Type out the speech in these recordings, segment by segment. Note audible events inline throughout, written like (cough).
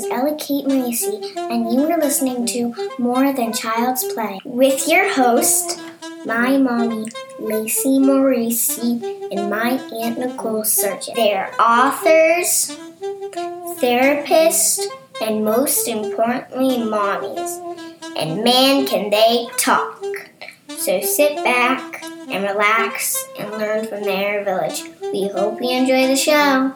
is Ella Kate Marisi, and you are listening to More Than Child's Play with your host, my mommy, Lacey Marisi, and my Aunt Nicole Surgeon. They're authors, therapists, and most importantly, mommies. And man, can they talk! So sit back and relax and learn from their village. We hope you enjoy the show.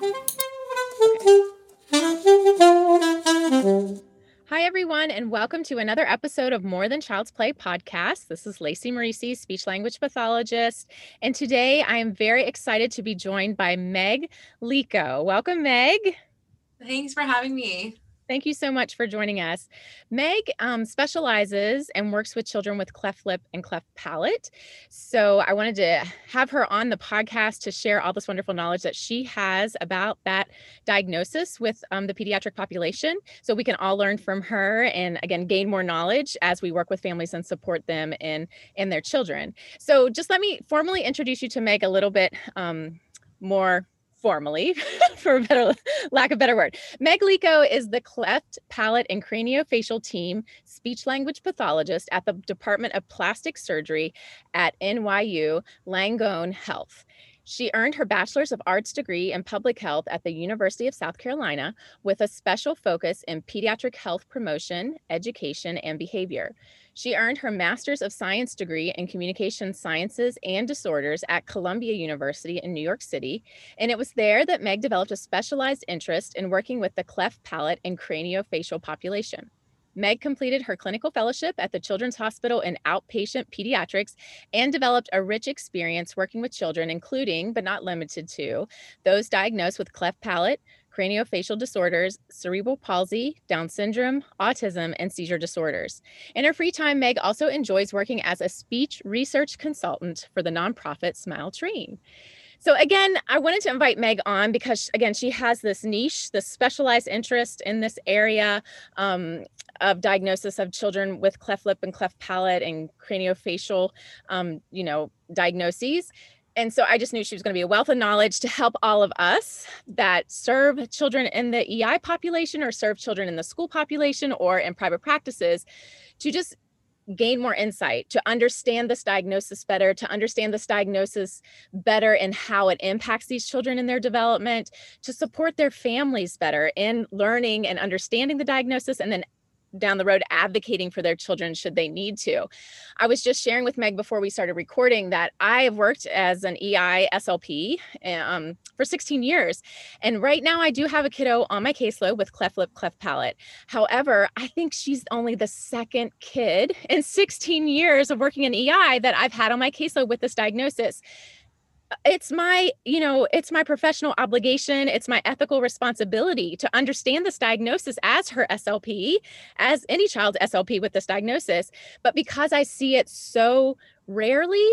Hi, everyone, and welcome to another episode of More Than Child's Play podcast. This is Lacey Marisi, speech language pathologist. And today I am very excited to be joined by Meg Lico. Welcome, Meg. Thanks for having me. Thank you so much for joining us. Meg um, specializes and works with children with cleft lip and cleft palate. So I wanted to have her on the podcast to share all this wonderful knowledge that she has about that diagnosis with um, the pediatric population. So we can all learn from her and again gain more knowledge as we work with families and support them in in their children. So just let me formally introduce you to Meg a little bit um, more formally, (laughs) for better lack of better word. Meg Lico is the cleft palate and craniofacial team speech language pathologist at the Department of Plastic Surgery at NYU Langone Health. She earned her Bachelor's of Arts degree in public health at the University of South Carolina with a special focus in pediatric health promotion, education, and behavior. She earned her Master's of Science degree in Communication Sciences and Disorders at Columbia University in New York City. And it was there that Meg developed a specialized interest in working with the cleft palate and craniofacial population. Meg completed her clinical fellowship at the Children's Hospital in outpatient pediatrics and developed a rich experience working with children, including, but not limited to, those diagnosed with cleft palate, craniofacial disorders, cerebral palsy, Down syndrome, autism, and seizure disorders. In her free time, Meg also enjoys working as a speech research consultant for the nonprofit Smile Train. So again, I wanted to invite Meg on because again, she has this niche, this specialized interest in this area um, of diagnosis of children with cleft lip and cleft palate and craniofacial, um, you know, diagnoses and so I just knew she was going to be a wealth of knowledge to help all of us that serve children in the EI population or serve children in the school population or in private practices to just gain more insight, to understand this diagnosis better, to understand this diagnosis better and how it impacts these children in their development, to support their families better in learning and understanding the diagnosis and then down the road advocating for their children should they need to. I was just sharing with Meg before we started recording that I have worked as an EI SLP um, for 16 years. And right now I do have a kiddo on my caseload with cleft lip, cleft palate. However, I think she's only the second kid in 16 years of working in EI that I've had on my caseload with this diagnosis it's my you know it's my professional obligation it's my ethical responsibility to understand this diagnosis as her slp as any child slp with this diagnosis but because i see it so rarely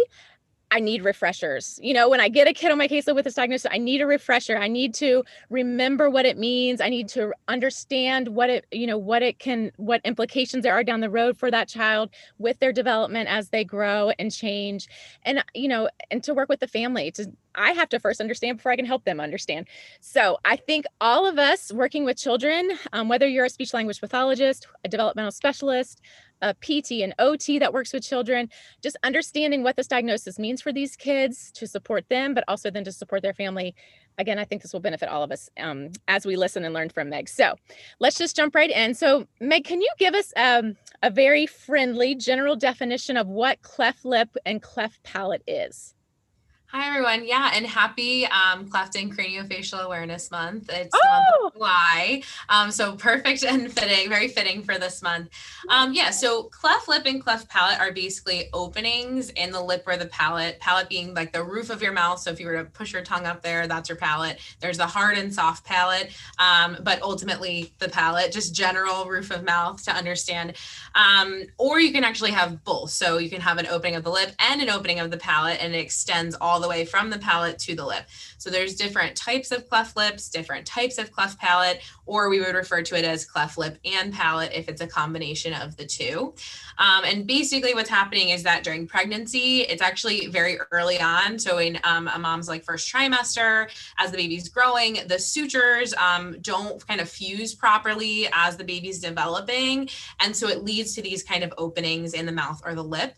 I need refreshers. You know, when I get a kid on my caseload with this diagnosis, I need a refresher. I need to remember what it means. I need to understand what it, you know, what it can, what implications there are down the road for that child with their development as they grow and change. And, you know, and to work with the family to, I have to first understand before I can help them understand. So I think all of us working with children, um, whether you're a speech language pathologist, a developmental specialist, a PT and OT that works with children, just understanding what this diagnosis means for these kids to support them, but also then to support their family. Again, I think this will benefit all of us um, as we listen and learn from Meg. So let's just jump right in. So, Meg, can you give us um, a very friendly general definition of what cleft lip and cleft palate is? Hi, everyone. Yeah, and happy um, Cleft and Craniofacial Awareness Month. It's oh! the month of! July. Um, so perfect (laughs) and fitting, very fitting for this month. Um, yeah, so cleft lip and cleft palate are basically openings in the lip or the palate, palate being like the roof of your mouth. So if you were to push your tongue up there, that's your palate. There's the hard and soft palate, um, but ultimately the palate, just general roof of mouth to understand. Um, or you can actually have both. So you can have an opening of the lip and an opening of the palate, and it extends all the way from the palate to the lip. So there's different types of cleft lips, different types of cleft palate, or we would refer to it as cleft lip and palate if it's a combination of the two. Um, and basically what's happening is that during pregnancy, it's actually very early on. So in um, a mom's like first trimester, as the baby's growing, the sutures um, don't kind of fuse properly as the baby's developing. And so it leads to these kind of openings in the mouth or the lip.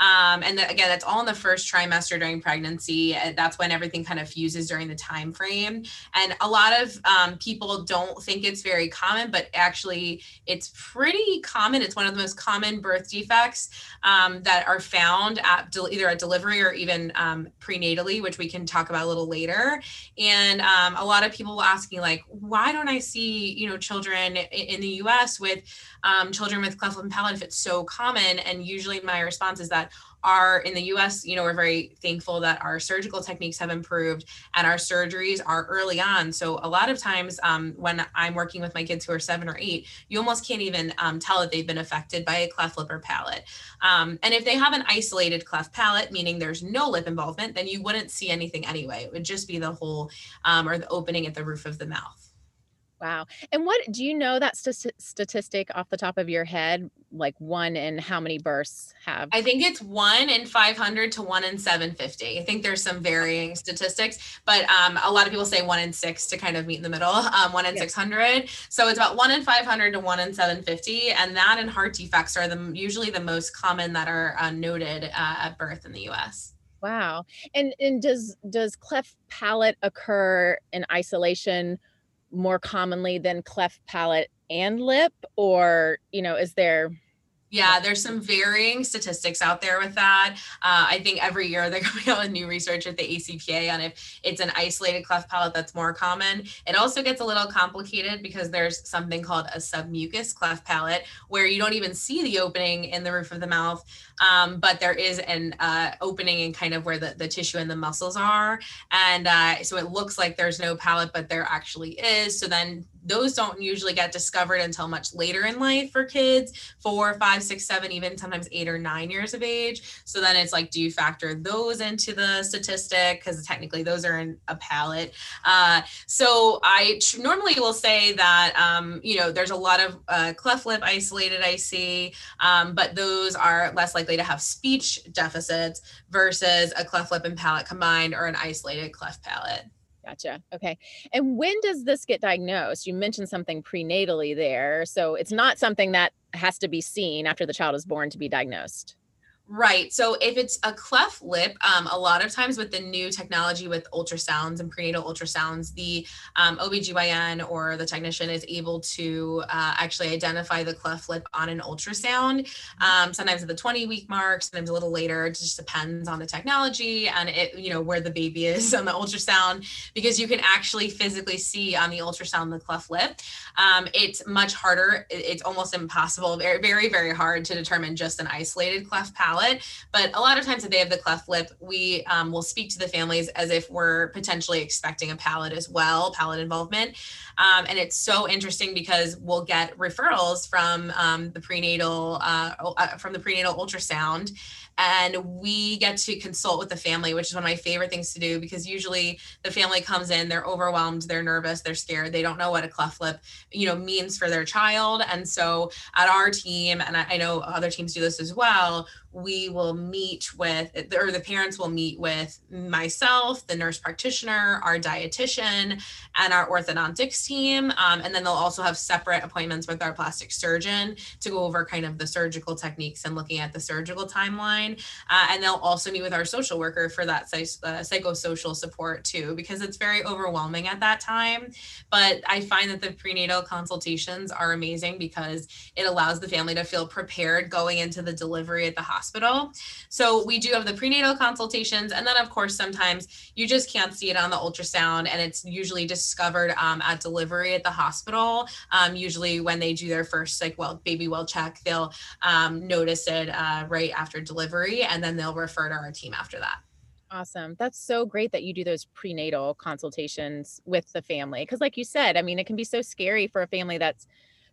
Um, and the, again, that's all in the first trimester during pregnancy. That's when everything kind of fuses during the time frame. And a lot of um, people don't think it's very common, but actually, it's pretty common. It's one of the most common birth defects um, that are found at del- either at delivery or even um, prenatally, which we can talk about a little later. And um, a lot of people asking, like, why don't I see you know children in the U.S. with um, children with cleft lip and palate if it's so common? And usually, my response is that are in the US, you know, we're very thankful that our surgical techniques have improved and our surgeries are early on. So a lot of times um, when I'm working with my kids who are seven or eight, you almost can't even um, tell that they've been affected by a cleft lip or palate. Um, and if they have an isolated cleft palate, meaning there's no lip involvement, then you wouldn't see anything anyway. It would just be the hole um, or the opening at the roof of the mouth. Wow. And what do you know that st- statistic off the top of your head? Like one in how many births have? I think it's one in 500 to one in 750. I think there's some varying statistics, but um, a lot of people say one in six to kind of meet in the middle, um, one in 600. So it's about one in 500 to one in 750. And that and heart defects are the usually the most common that are uh, noted uh, at birth in the US. Wow. And and does does cleft palate occur in isolation? More commonly than cleft palate and lip or you know is there yeah, there's some varying statistics out there with that. Uh, I think every year they're (laughs) coming out with new research at the ACPA on if it's an isolated cleft palate that's more common. It also gets a little complicated because there's something called a submucous cleft palate where you don't even see the opening in the roof of the mouth, um, but there is an uh, opening in kind of where the, the tissue and the muscles are. And uh, so it looks like there's no palate, but there actually is. So then those don't usually get discovered until much later in life for kids four five six seven even sometimes eight or nine years of age so then it's like do you factor those into the statistic because technically those are in a palate uh, so i tr- normally will say that um, you know there's a lot of uh, cleft lip isolated i see um, but those are less likely to have speech deficits versus a cleft lip and palate combined or an isolated cleft palate Gotcha. Okay. And when does this get diagnosed? You mentioned something prenatally there. So it's not something that has to be seen after the child is born to be diagnosed. Right. So if it's a cleft lip, um, a lot of times with the new technology with ultrasounds and prenatal ultrasounds, the um, OBGYN or the technician is able to uh, actually identify the cleft lip on an ultrasound. Um, sometimes at the 20 week mark, sometimes a little later. It just depends on the technology and it, you know, where the baby (laughs) is on the ultrasound, because you can actually physically see on the ultrasound the cleft lip. Um, it's much harder. It's almost impossible, very, very, very hard to determine just an isolated cleft palate palate. But a lot of times, if they have the cleft lip, we um, will speak to the families as if we're potentially expecting a palate as well, palate involvement. Um, and it's so interesting because we'll get referrals from um, the prenatal uh, uh, from the prenatal ultrasound and we get to consult with the family which is one of my favorite things to do because usually the family comes in they're overwhelmed they're nervous they're scared they don't know what a cleft lip you know means for their child and so at our team and I, I know other teams do this as well we will meet with or the parents will meet with myself the nurse practitioner our dietitian and our orthodontics team um, and then they'll also have separate appointments with our plastic surgeon to go over kind of the surgical techniques and looking at the surgical timeline uh, and they'll also meet with our social worker for that uh, psychosocial support too, because it's very overwhelming at that time. But I find that the prenatal consultations are amazing because it allows the family to feel prepared going into the delivery at the hospital. So we do have the prenatal consultations. And then, of course, sometimes you just can't see it on the ultrasound, and it's usually discovered um, at delivery at the hospital. Um, usually, when they do their first, like, well, baby well check, they'll um, notice it uh, right after delivery delivery and then they'll refer to our team after that. Awesome. That's so great that you do those prenatal consultations with the family. Because, like you said, I mean, it can be so scary for a family that's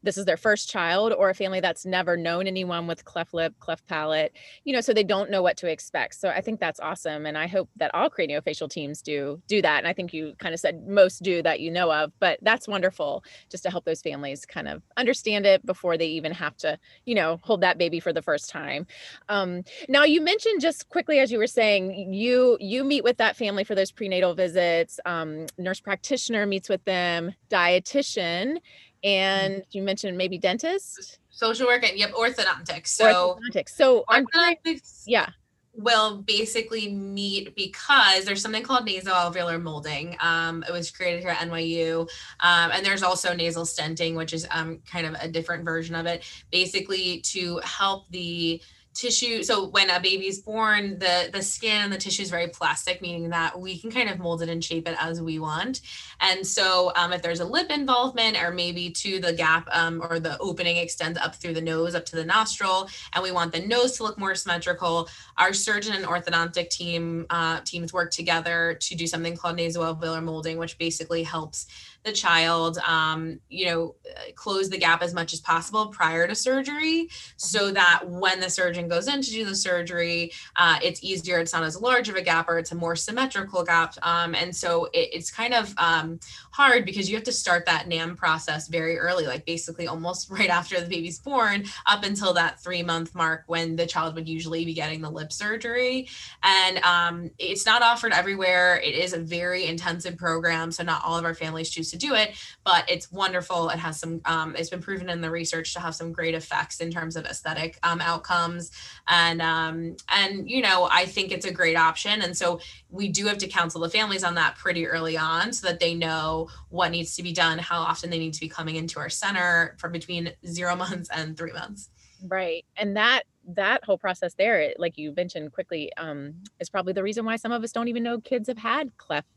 this is their first child or a family that's never known anyone with cleft lip, cleft palate, you know, so they don't know what to expect. So I think that's awesome. And I hope that all craniofacial teams do do that. And I think you kind of said most do that you know of, but that's wonderful just to help those families kind of understand it before they even have to, you know, hold that baby for the first time. Um, now you mentioned just quickly as you were saying, you you meet with that family for those prenatal visits. Um, nurse practitioner meets with them, dietitian, and you mentioned maybe dentist? Social work and yep orthodontics. So orthodontics. So orthodontics yeah. will basically meet because there's something called nasal nasoalveolar molding. Um, it was created here at NYU. Um, and there's also nasal stenting, which is um, kind of a different version of it, basically to help the tissue so when a baby's born the the skin and the tissue is very plastic meaning that we can kind of mold it and shape it as we want. And so um, if there's a lip involvement or maybe to the gap um, or the opening extends up through the nose up to the nostril and we want the nose to look more symmetrical our surgeon and orthodontic team uh, teams work together to do something called nasoalveolar molding which basically helps the child, um, you know, close the gap as much as possible prior to surgery so that when the surgeon goes in to do the surgery, uh, it's easier. It's not as large of a gap or it's a more symmetrical gap. Um, and so it, it's kind of um, hard because you have to start that NAM process very early, like basically almost (laughs) right after the baby's born up until that three month mark when the child would usually be getting the lip surgery. And um, it's not offered everywhere. It is a very intensive program. So not all of our families choose to do it, but it's wonderful. It has some, um, it's been proven in the research to have some great effects in terms of aesthetic um, outcomes. And, um, and, you know, I think it's a great option. And so we do have to counsel the families on that pretty early on so that they know what needs to be done, how often they need to be coming into our center for between zero (laughs) months and three months. Right. And that that whole process there, like you mentioned quickly, um, is probably the reason why some of us don't even know kids have had cleft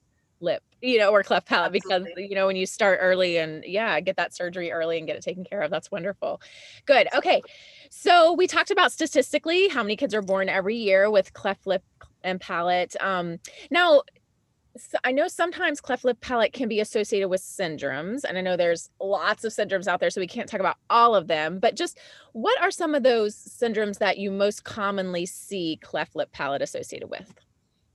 lip, you know, or cleft palate Absolutely. because you know when you start early and yeah, get that surgery early and get it taken care of. That's wonderful. Good. Okay. So we talked about statistically how many kids are born every year with cleft lip and palate. Um, now so I know sometimes cleft lip palate can be associated with syndromes, and I know there's lots of syndromes out there, so we can't talk about all of them. But just what are some of those syndromes that you most commonly see cleft lip palate associated with?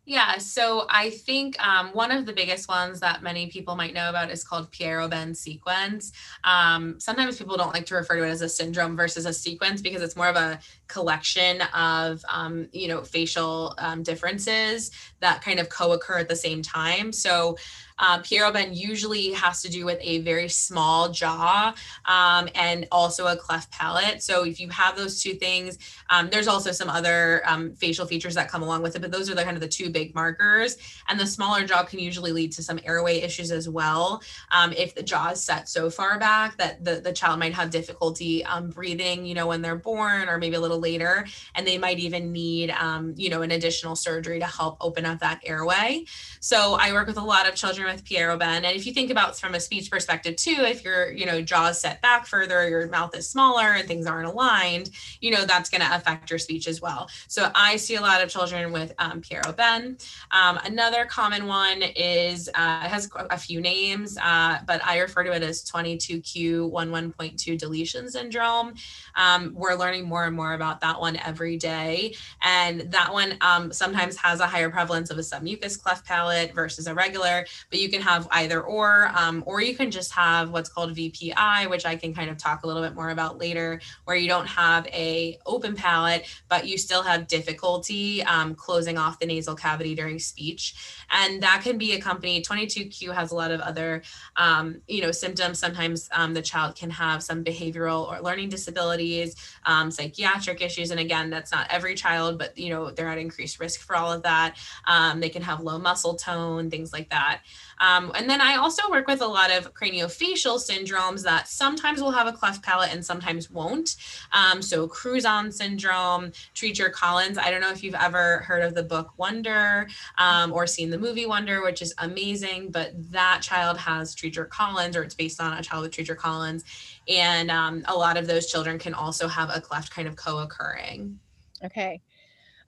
Yeah, so I think um, one of the biggest ones that many people might know about is called Pierre-Robin sequence. Um, sometimes people don't like to refer to it as a syndrome versus a sequence because it's more of a collection of, um, you know, facial um, differences that kind of co-occur at the same time. So uh, Pierre-Robin usually has to do with a very small jaw um, and also a cleft palate. So if you have those two things, um, there's also some other um, facial features that come along with it, but those are the kind of the two big markers. And the smaller jaw can usually lead to some airway issues as well. Um, if the jaw is set so far back that the, the child might have difficulty um, breathing, you know, when they're born or maybe a little later, and they might even need, um, you know, an additional surgery to help open up that airway. So I work with a lot of children with Pierre-Robin. And if you think about from a speech perspective too, if your, you know, jaw is set back further, your mouth is smaller and things aren't aligned, you know, that's going to affect your speech as well. So I see a lot of children with um, Pierre-Robin. Um, another common one is, uh, it has a few names, uh, but I refer to it as 22q11.2 deletion syndrome. Um, we're learning more and more about that one every day. And that one um, sometimes has a higher prevalence of a submucous cleft palate versus a regular, but you can have either or, um, or you can just have what's called VPI, which I can kind of talk a little bit more about later, where you don't have a open palate, but you still have difficulty um, closing off the nasal cavity during speech. And that can be accompanied, 22Q has a lot of other, um, you know, symptoms. Sometimes um, the child can have some behavioral or learning disabilities, um, psychiatric issues. And again, that's not every child, but, you know, they're at increased risk for all of that. Um, they can have low muscle tone, things like that. Um, and then I also work with a lot of craniofacial syndromes that sometimes will have a cleft palate and sometimes won't. Um, so Crouzon syndrome, Treacher Collins. I don't know if you've ever heard of the book Wonder um, or seen the movie Wonder, which is amazing, but that child has Treacher Collins, or it's based on a child with Treacher Collins. And um, a lot of those children can also have a cleft kind of co-occurring. Okay.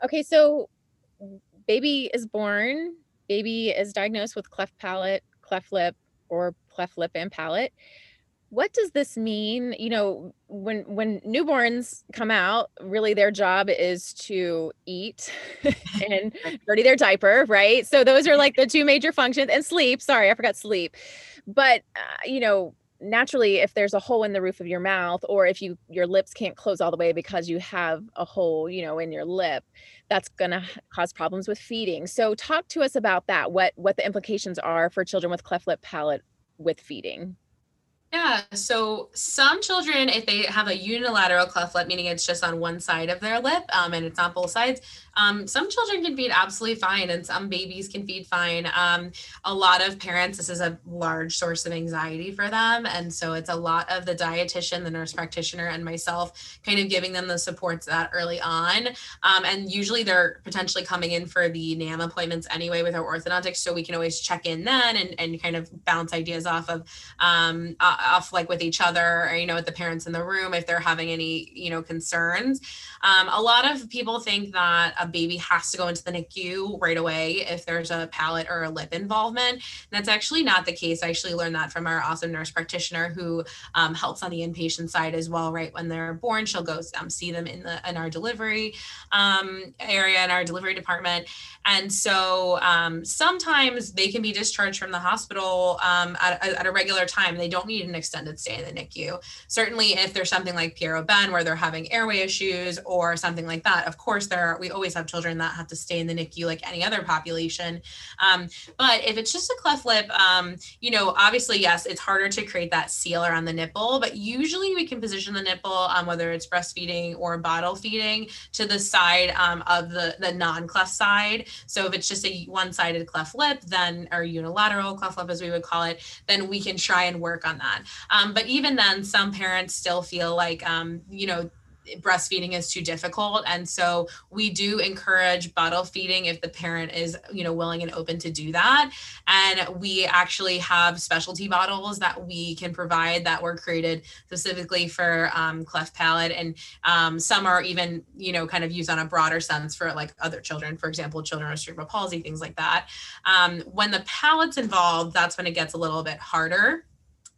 Okay, so baby is born baby is diagnosed with cleft palate, cleft lip, or cleft lip and palate, what does this mean? You know when when newborns come out really their job is to eat (laughs) and dirty their diaper right? So those are like the two major functions and sleep. Sorry i forgot sleep. But uh, you know naturally if there's a hole in the roof of your mouth or if you your lips can't close all the way because you have a hole you know in your lip that's going to cause problems with feeding so talk to us about that what what the implications are for children with cleft lip palate with feeding yeah. So some children, if they have a unilateral cleft lip, meaning it's just on one side of their lip um, and it's not both sides, um, some children can feed absolutely fine and some babies can feed fine. Um, a lot of parents, this is a large source of anxiety for them. And so it's a lot of the dietitian, the nurse practitioner, and myself kind of giving them the supports that early on. Um, and usually they're potentially coming in for the NAM appointments anyway with our orthodontics. So we can always check in then and, and kind of bounce ideas off of, um, off like with each other or, you know, with the parents in the room if they're having any, you know, concerns. Um, a lot of people think that a baby has to go into the NICU right away if there's a palate or a lip involvement. And that's actually not the case. I actually learned that from our awesome nurse practitioner who um, helps on the inpatient side as well. Right when they're born, she'll go um, see them in the in our delivery um, area in our delivery department. And so um, sometimes they can be discharged from the hospital um, at, at, a regular time. They don't need an extended stay in the NICU. Certainly, if there's something like Pierre-Robin where they're having airway issues or something like that, of course, there are, we always have children that have to stay in the NICU like any other population. Um, but if it's just a cleft lip, um, you know, obviously, yes, it's harder to create that seal around the nipple, but usually we can position the nipple, um, whether it's breastfeeding or bottle feeding, to the side um, of the, the non cleft side so if it's just a one-sided cleft lip, then or unilateral cleft lip as we would call it, then we can try and work on that. Um, but even then, some parents still feel like um, you know breastfeeding is too difficult. And so we do encourage bottle feeding if the parent is you know willing and open to do that. And we actually have specialty bottles that we can provide that were created specifically for um, cleft palate. And um, some are even you know kind of used on a broader sense for like other children for example children with cerebral palsy things like that. Um, when the palate's involved that's when it gets a little bit harder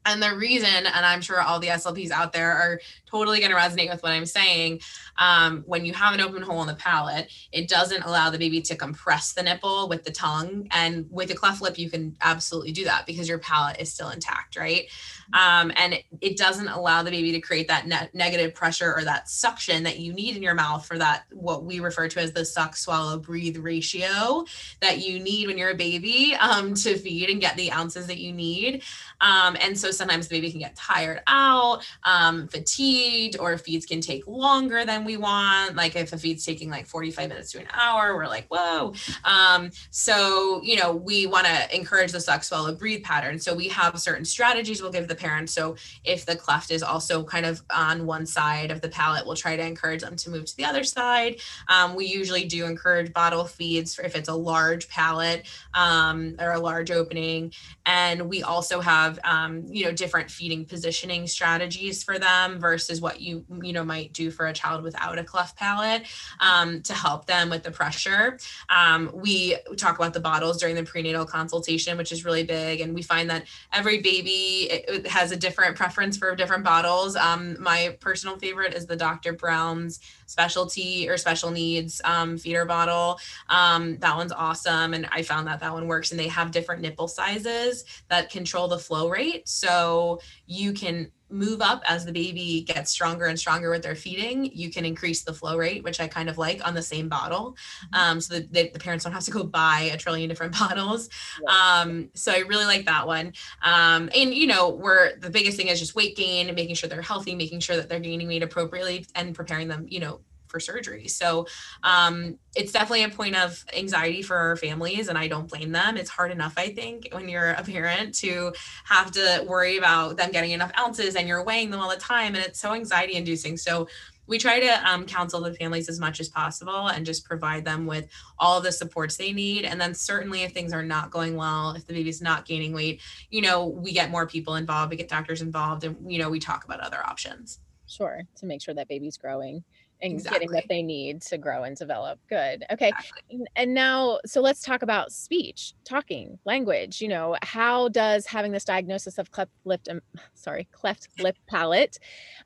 and the reason, and I'm sure all the SLPs out there are totally going to resonate with what I'm saying. Um, when you have an open hole in the palate, it doesn't allow the baby to compress the nipple with the tongue. And with a cleft lip, you can absolutely do that because your palate is still intact, right? Um, and it, doesn't allow the baby to create that ne- negative pressure or that suction that you need in your mouth for that, what we refer to as the suck, swallow, breathe ratio that you need when you're a baby um, to feed and get the ounces that you need. Um, and so sometimes the baby can get tired out, um, fatigued, or feeds can take longer than we want. Like if a feed's taking like 45 minutes to an hour, we're like, whoa. Um, so, you know, we want to encourage the suck, swallow, breathe pattern. So we have certain strategies we'll give the parents. So if the cleft is also kind of on one side of the palate, we'll try to encourage them to move to the other side. Um, we usually do encourage bottle feeds if it's a large palate um, or a large opening. And we also have, um, you know, different feeding positioning strategies for them versus what you, you know, might do for a child without a cleft palate um, to help them with the pressure. Um, we talk about the bottles during the prenatal consultation, which is really big. And we find that every baby has a different preference for different bottles. Um, my personal favorite is the Dr. Brown's specialty or special needs um, feeder bottle. Um, that one's awesome. And I found that that one works. And they have different nipple sizes that control the flow rate. So you can move up as the baby gets stronger and stronger with their feeding you can increase the flow rate which i kind of like on the same bottle. Mm-hmm. um, so that the parents don't have to go buy a trillion different (laughs) bottles. Um, so i really like that one. Um, and you know where the biggest thing is just weight gain and making sure they're healthy making sure that they're gaining weight appropriately and preparing them you know for surgery. So um, it's definitely a point of anxiety for our families, and I don't blame them. It's hard enough, I think, when you're a parent to have to worry about them getting enough ounces and you're weighing them all the time, and it's so anxiety inducing. So we try to um, counsel the families as much as possible and just provide them with all the supports they need and then certainly if things are not going well if the baby's not gaining weight you know we get more people involved we get doctors involved and you know we talk about other options sure to make sure that baby's growing and exactly. getting what they need to grow and develop. Good. Okay. Exactly. And now, so let's talk about speech, talking, language. You know, how does having this diagnosis of cleft lip, um, (laughs) sorry, cleft lip palate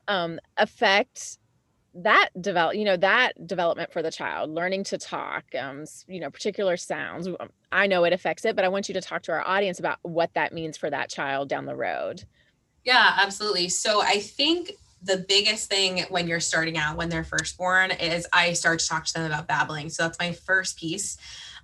um, affect that develop you know that development for the child learning to talk um you know particular sounds um, i know it affects it but i want you to talk to our audience about what that means for that child down the road yeah absolutely so i think the biggest thing when you're starting out when they're first born is i start to talk to them about babbling. So that's my first piece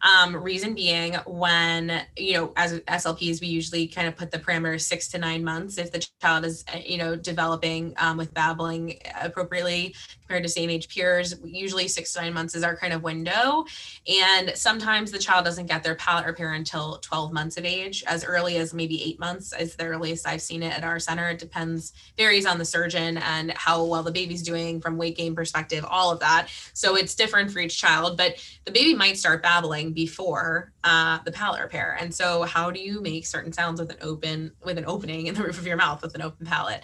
um, reason being, when, you know, as SLPs, we usually kind of put the parameters six to nine months if the child is, uh, you know, developing um, with babbling appropriately compared to same age peers. Usually six to nine months is our kind of window. And sometimes the child doesn't get their palate repair until 12 months of age, as early as maybe eight months is the earliest I've seen it at our center. It depends, varies on the surgeon and how well the baby's doing from weight gain perspective, all of that. So it's different for each child, but the baby might start babbling before uh, the palate repair. And so, how do you make certain sounds with an open with an opening in the roof of your mouth with an open palate?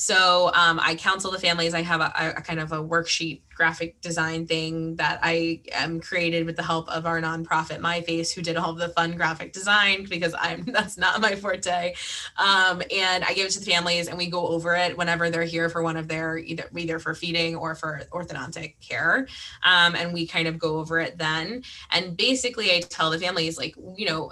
So um, I counsel the families. I have a, a, kind of a worksheet graphic design thing that I am created with the help of our nonprofit My Face, who did all of the fun graphic design because I'm (laughs) that's not my forte. Um, and I give it to the families, and we go over it whenever they're here for one of their either either for feeding or for orthodontic care. Um, and we kind of go over it then. And basically, I tell the families like you know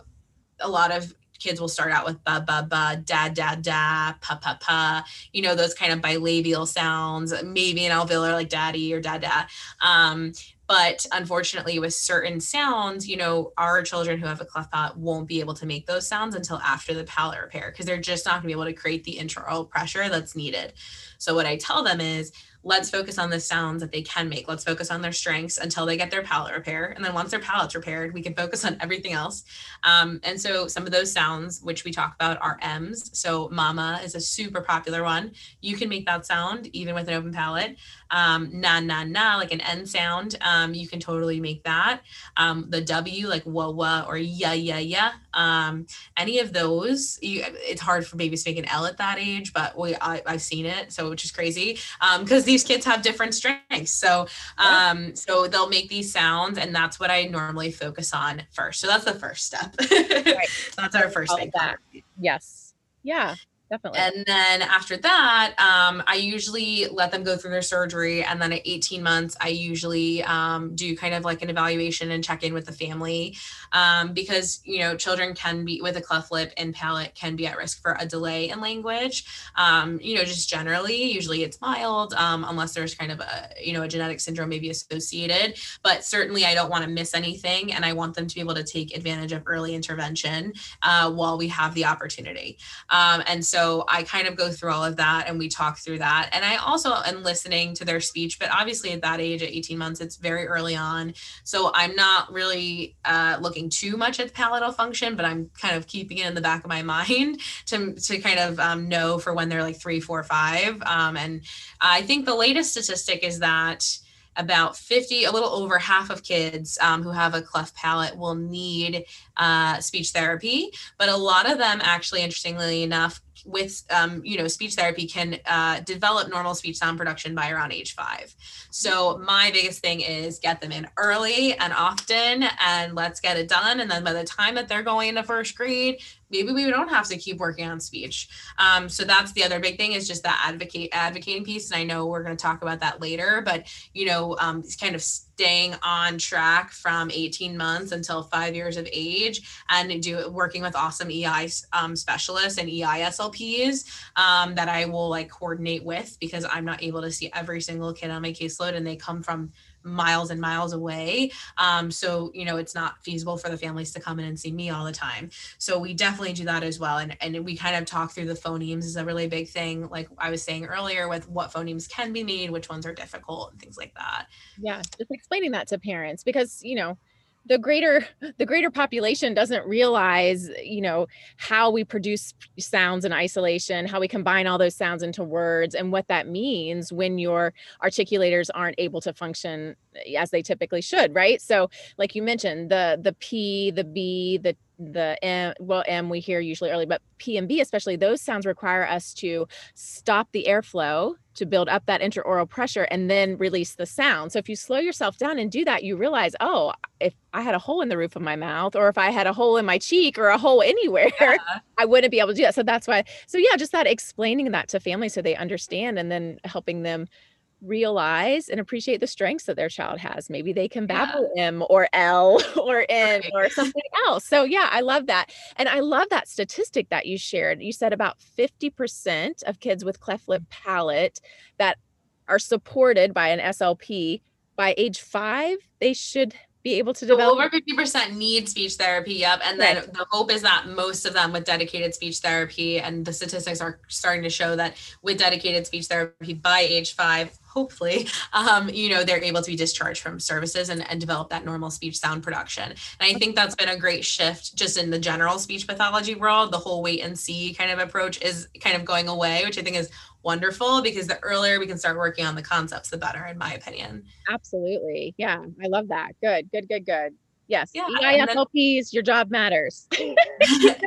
a lot of kids will start out with ba ba ba, da da da, pa pa pa, you know, those kind of bilabial sounds, maybe an alveolar like daddy or da da. Um, but unfortunately, with certain sounds, you know, our children who have a cleft palate won't be able to make those sounds until after the palate repair because they're just not going to be able to create the intraoral pressure that's needed. So, what I tell them is, let's focus on the sounds that they can make. Let's focus on their strengths until they get their palate repair. And then once their palate's repaired, we can focus on everything else. Um, and so some of those sounds, which we talk about, are M's. So mama is a super popular one. You can make that sound even with an open palate. Um, na, na, na, like an N sound. Um, you can totally make that. Um, the W, like wah, wah, or yeah, yeah, yeah. Um, any of those, you, it's hard for babies to make an L at that age, but we, I, have seen it. So, which is crazy because um, these these kids have different strengths. So, um, so they'll make these sounds, and that's what I normally focus on first. So that's the first step. (laughs) right. That's our first All thing. Yes. Yeah definitely. And then after that, um, I usually let them go through their surgery. And then at 18 months, I usually um, do kind of like an evaluation and check in with the family um, because, you know, children can be with a cleft lip and palate can be at risk for a delay in language. Um, you know, just generally, usually it's mild um, unless there's kind of a, you know, a genetic syndrome maybe associated. But certainly I don't want to miss anything. And I want them to be able to take advantage of early intervention uh, while we have the opportunity. Um, and so I kind of go through all of that and we talk through that. And I also am listening to their speech, but obviously at that age, at 18 months, it's very early on. So I'm not really uh, looking too much at the palatal function, but I'm kind of keeping it in the back of my (laughs) mind to, to kind of um, know for when they're like three, four, five. Um, and I think the latest statistic is that about 50, a little over half of kids um, who have a cleft palate will need uh, speech therapy. But a lot of them, actually, interestingly enough, with um, you know speech therapy can uh, develop normal speech sound production by around age five so my biggest thing is get them in early and often and let's get it done and then by the time that they're going into first grade maybe we don't have to keep working on speech. Um, so that's the other big thing is just that advocate advocating piece and i know we're going to talk about that later but you know um, kind of staying on track from 18 months until five years of age and do working with awesome ei um, specialists and ei slps um, that i will like coordinate with because i'm not able to see every single kid on my caseload and they come from miles and miles away. Um, so, you know, it's not feasible for the families to come in and see me all the time. So we definitely do that as well. And, and we kind of talk through the phonemes is a really big thing. Like I was saying earlier with what phonemes can be made, which ones are difficult and things like that. Yeah. Just explaining that to parents because, you know, the greater the greater population doesn't realize you know how we produce sounds in isolation how we combine all those sounds into words and what that means when your articulators aren't able to function eh, as they typically should right? So like you mentioned the the p the b the the M, well, M we hear usually early, but P and B especially, those sounds require us to stop the airflow to build up that intraoral pressure and then release the sound. So if you slow yourself down and do that, you realize, oh, if I had a hole in the roof of my mouth, or if I had a hole in my cheek or a hole (laughs) anywhere, yeah. I wouldn't be able to do that. So that's why. So yeah, just that explaining that to families so they understand, and then helping them realize and appreciate the strengths that their child has. Maybe they can babble yeah. M or L (laughs) or N right. or something else. So yeah, I love that. And I love that statistic that you shared. You said about 50% of kids with cleft lip palate that are supported by an SLP by age 5, they should be able to develop. So over 50% need speech therapy. Yep. And then right. the hope is that most of them with dedicated speech therapy, and the statistics are starting to show that with dedicated speech therapy by age five, hopefully, (laughs) um, you know, they're able to be discharged from services and, and develop that normal speech sound production. And I think that's been a great shift just in the general speech pathology world. The whole wait and see kind of approach is kind of going away, which I think is wonderful because the earlier we can start working on the concepts, the better, in my opinion. Absolutely. Yeah. I love that. Good, good, good, good. Yes. Yeah, EISLPs, your job matters. (laughs) (laughs)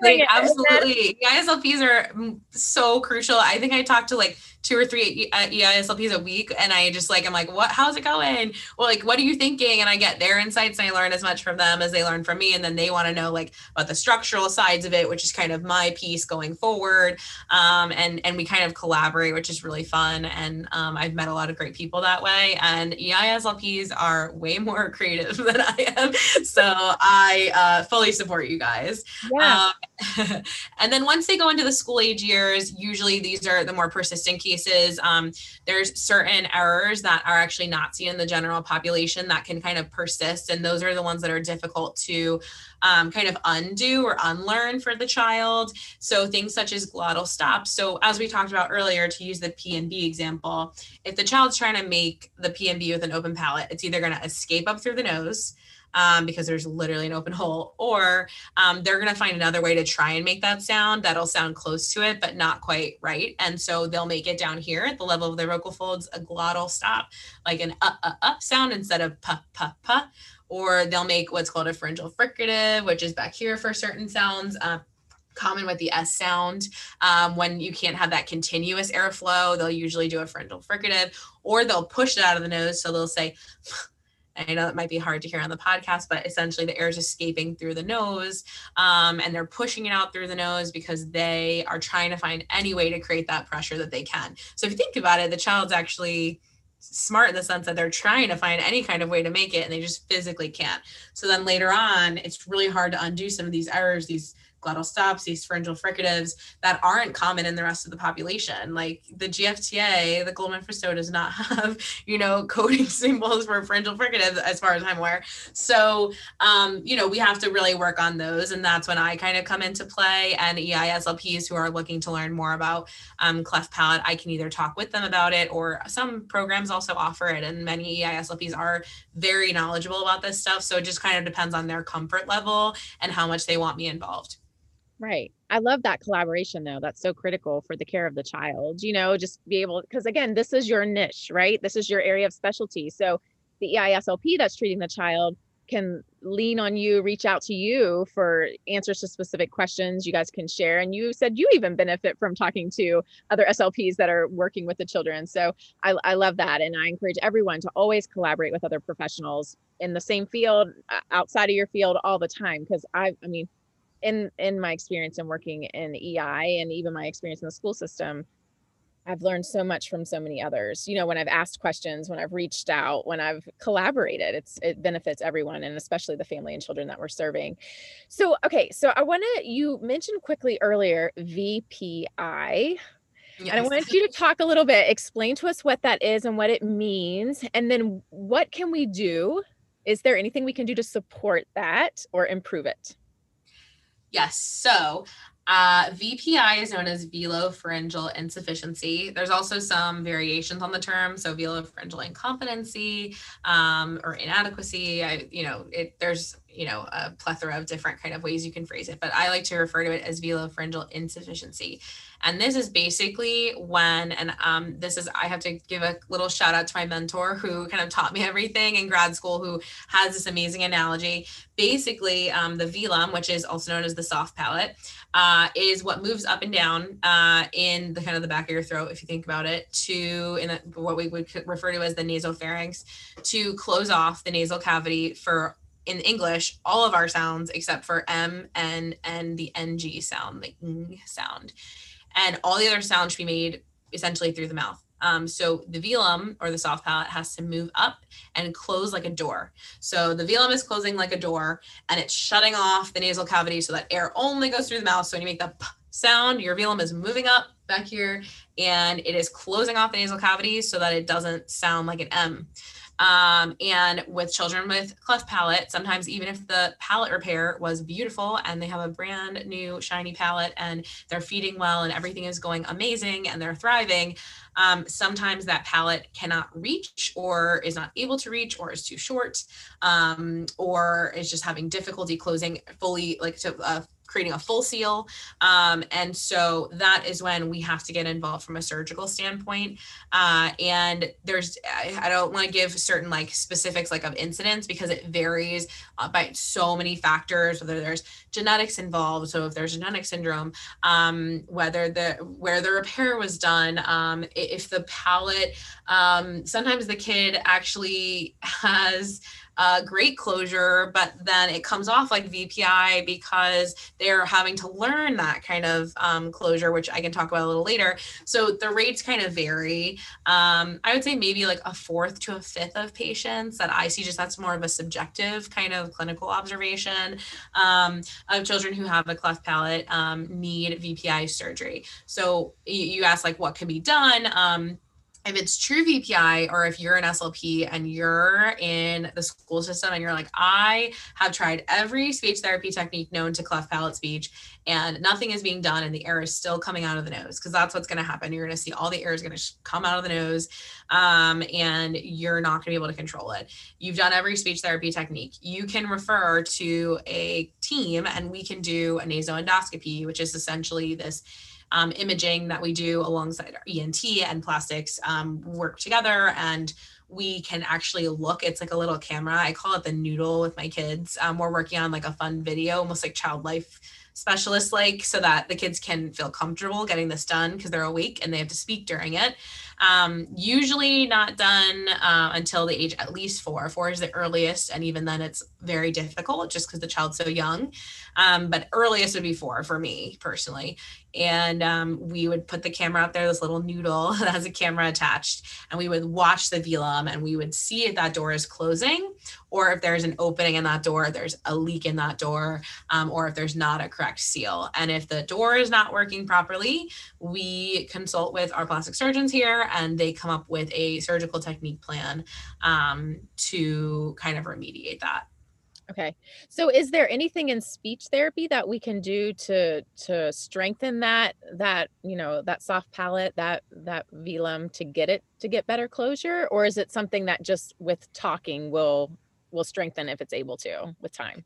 like, absolutely. EISLPs are mm, so crucial. I think I talked to like two or three EISLPs a week. And I just like, I'm like, what, how's it going? Well, like, what are you thinking? And I get their insights and I learn as much from them as they learn from me. And then they want to know like about the structural sides of it, which is kind of my piece going forward. Um, and, and we kind of collaborate, which is really fun. And um, I've met a lot of great people that way. And EISLPs are way more (laughs) creative than I am. So I uh, fully support you guys. Yeah. Um, (laughs) and then once they go into the school age years, usually these are the more persistent cases, um, there's certain errors that are actually not seen in the general population that can kind of persist. And those are the ones that are difficult to um, kind of undo or unlearn for the child. So things such as glottal stops. So as we talked about earlier, to use the P and B example, if the child's trying to make the P and B with an open palate, it's either going to escape up through the nose um, because there's literally an open (laughs) hole, or um, they're going to find another way to try and make that sound that'll sound close to it, but not quite right. And so they'll make it down here at the level of their vocal folds a glottal stop, like an uh, uh, uh sound instead of pa, pa, pa. Or they'll make what's called a pharyngeal fricative, which is back here for certain sounds. Uh, common with the S sound. Um, when you can't have that continuous airflow, they'll usually do a pharyngeal fricative or they'll push it out of the nose. So they'll say, I know that might be hard to hear on the podcast, but essentially the air is escaping through the nose um, and they're pushing it out through the nose because they are trying to find any way to create that pressure that they can. So if you think about it, the child's actually smart in the sense that they're trying to find any kind of way to make it and they just physically can't. So then later on, it's really hard to undo some of these errors, these glottal stops, these pharyngeal fricatives that aren't common in the rest of the population. Like the GFTA, the Goldman-Fristoe does not (laughs) have, you know, coding (laughs) symbols for pharyngeal fricatives as far as I'm aware. So, um, you know, we have to really work on those. And that's when I kind of come into play and EISLPs who are looking to learn more about um, cleft palate, I can either talk with them about it or some programs also offer it. And many EISLPs are very knowledgeable about this stuff. So it just kind of depends on their comfort level and how much they want me involved. Right. I love that collaboration though. That's so critical for the care of the child, you know, just be able because again, this is your niche, right? This is your area of specialty. So the EISLP that's treating the child can lean on you, reach out to you for answers to specific questions you guys can share. And you said you even benefit from talking to other SLPs that are working with the children. So I, I love that. And I encourage everyone to always collaborate with other professionals in the same field, outside of your field all the time. Because I, I mean, in in my experience in working in EI and even my experience in the school system, I've learned so much from so many others. You know, when I've asked questions, when I've reached out, when I've collaborated, it's it benefits everyone and especially the family and children that we're serving. So, okay, so I want to you mentioned quickly earlier VPI. Yes. And I want you to talk a little bit, explain to us what that is and what it means, and then what can we do? Is there anything we can do to support that or improve it? Yes. So uh, VPI is known as velopharyngeal insufficiency. There's also some variations on the term. So velopharyngeal incompetency um, or inadequacy. I, you know, it, there's you know a plethora of different kind of ways you can phrase it but i like to refer to it as velopharyngeal insufficiency and this is basically when and um, this is i have to give a little shout out to my mentor who kind of taught me everything in grad school who has this amazing analogy basically um, the velum which is also known as the soft palate uh, is what moves up and down uh, in the kind of the back of your throat if you think about it to in what we would refer to as the nasopharynx to close off the nasal cavity for in English, all of our sounds except for M, N, and the NG sound, the ng sound. And all the other sounds should be made essentially through the mouth. Um, so the velum or the soft palate has to move up and close like a door. So the velum is closing like a door and it's shutting off the nasal cavity so that air only goes through the mouth. So when you make the p sound, your velum is moving up back here and it is closing off the nasal cavity so that it doesn't sound like an M. Um, and with children with cleft palate, sometimes even if the palate repair was beautiful and they have a brand new shiny palate and they're feeding well and everything is going amazing and they're thriving, um, sometimes that palate cannot reach or is not able to reach or is too short um, or is just having difficulty closing fully like to uh, creating a full seal. Um, and so that is when we have to get involved from a surgical standpoint. Uh, and there's, I, don't want to give certain like specifics like of incidents because it varies uh, by so many factors, whether there's genetics involved. So if there's genetic syndrome, um, whether the, where the repair was done, um, if the palate, um, sometimes the kid actually (laughs) has, uh, great closure, but then it comes off like VPI because they're having to learn that kind of um, closure, which I can talk about a little later. So the rates kind of vary. Um, I would say maybe like a fourth to a fifth of patients that I see, just that's more of a subjective kind of clinical observation um, of children who have a cleft palate um, need VPI surgery. So you, you like what can be done um, if it's true VPI or if you're an SLP and you're in the school system and you're like, I have tried every speech therapy technique known to cleft palate speech and nothing is being done and the air is still coming out of the nose because that's what's going to happen. You're going to see all the air is going to come out of the nose um, and you're not going to be able to control it. You've done every speech therapy technique. You can refer to a team and we can do a nasoendoscopy, which is essentially this um, imaging that we do alongside our ENT and plastics um, work together. And we can actually look it's like a little camera. I call it the noodle with my kids. Um, we're working on like a fun video almost like child life specialist like so that the kids can feel comfortable getting this done because they're awake and they have to speak during it um, usually not done uh, until the age at least four. Four is the earliest, and even then it's very difficult just because the child's so young. Um, but earliest would be four for me personally. And um, we would put the camera out there, this little noodle (laughs) that has a camera attached, and we would watch the velum and we would see if that door is closing or if there's an opening in that door, there's a leak in that door, um, or if there's not a correct seal. And if the door is not working properly, we consult with our plastic surgeons here and they come up with a surgical technique plan um, to kind of remediate that. Okay. So is there anything in speech therapy that we can do to to strengthen that that, you know, that soft palate, that that velum to get it to get better closure or is it something that just with talking will will strengthen if it's able to with time?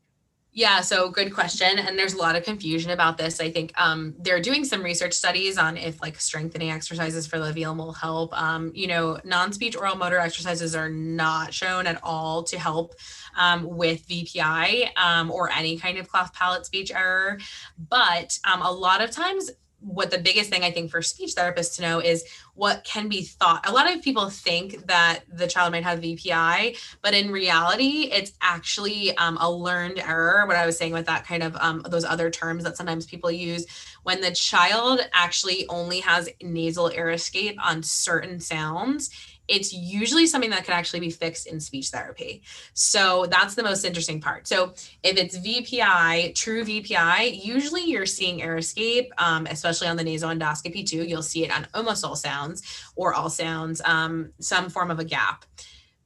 Yeah, so good question. And there's a lot of confusion about this. I think um, they're doing some research studies on if like strengthening exercises for the velum will help. Um, you know, non speech oral motor exercises are not shown at all to help um, with VPI um, or any kind of cleft palate speech error. But um, a lot of times, what the biggest thing I think for speech therapists to know is what can be thought. A lot of people think that the child might have VPI, but in reality, it's actually um, a learned error. What I was saying with that kind of um, those other terms that sometimes people use when the child actually only has nasal air escape on certain sounds it's usually something that can actually be fixed in speech therapy. So that's the most interesting part. So if it's VPI, true VPI, usually you're seeing air escape, um, especially on the nasoendoscopy too. You'll see it on almost all sounds or all sounds, um, some form of a gap.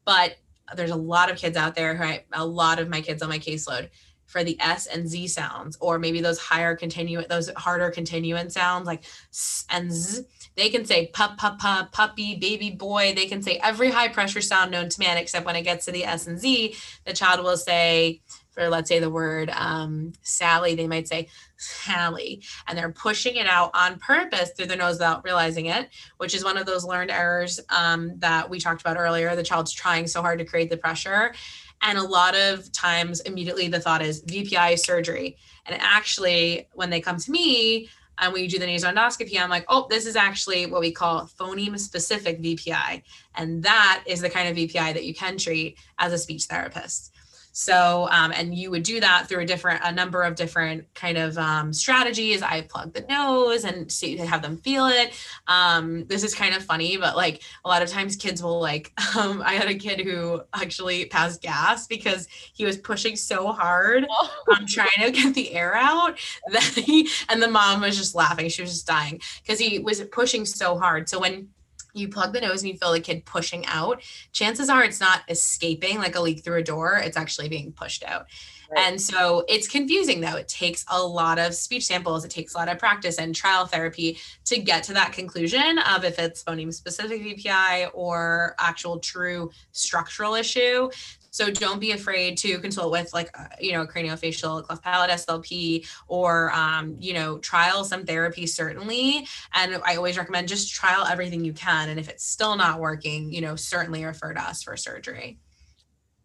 But there's a lot of kids out there who a lot of my kids on my caseload for the S and Z sounds, or maybe those higher continuant, those harder continuant sounds like S and Z they can say pup, pup, pup, puppy, baby boy. They can say every high pressure sound known to man, except when it gets to the S and Z, the child will say, for let's say the word um, Sally, they might say Sally, and they're pushing it out on purpose through the nose without realizing it, which is one of those learned errors um, that we talked about earlier. The child's trying so hard to create the pressure. And a lot of times, immediately the thought is VPI surgery. And actually, when they come to me, and when you do the nasal endoscopy, I'm like, oh, this is actually what we call phoneme specific VPI. And that is the kind of VPI that you can treat as a speech therapist. So, um, and you would do that through a different, a number of different kind of um, strategies. I plug the nose and see have them feel it. Um, this is kind of funny, but like a lot of times kids will like, (laughs) um, I had a kid who actually passed gas because he was pushing so hard, oh. um, trying to get the air out that he, and the mom was just laughing. She was just dying because he was pushing so hard. So when you plug the nose and you feel the kid pushing out, chances are it's not escaping like a leak through a door, it's actually being pushed out. Right. And so it's confusing though. It takes a lot of speech samples, it takes a lot of practice and trial therapy to get to that conclusion of if it's phoneme specific VPI or actual true structural issue. So don't be afraid to consult with like, uh, you know, craniofacial cleft palate SLP or, um, you know, trial some therapy certainly. And I always recommend just trial everything you can. And if it's still not working, you know, certainly refer to us for surgery.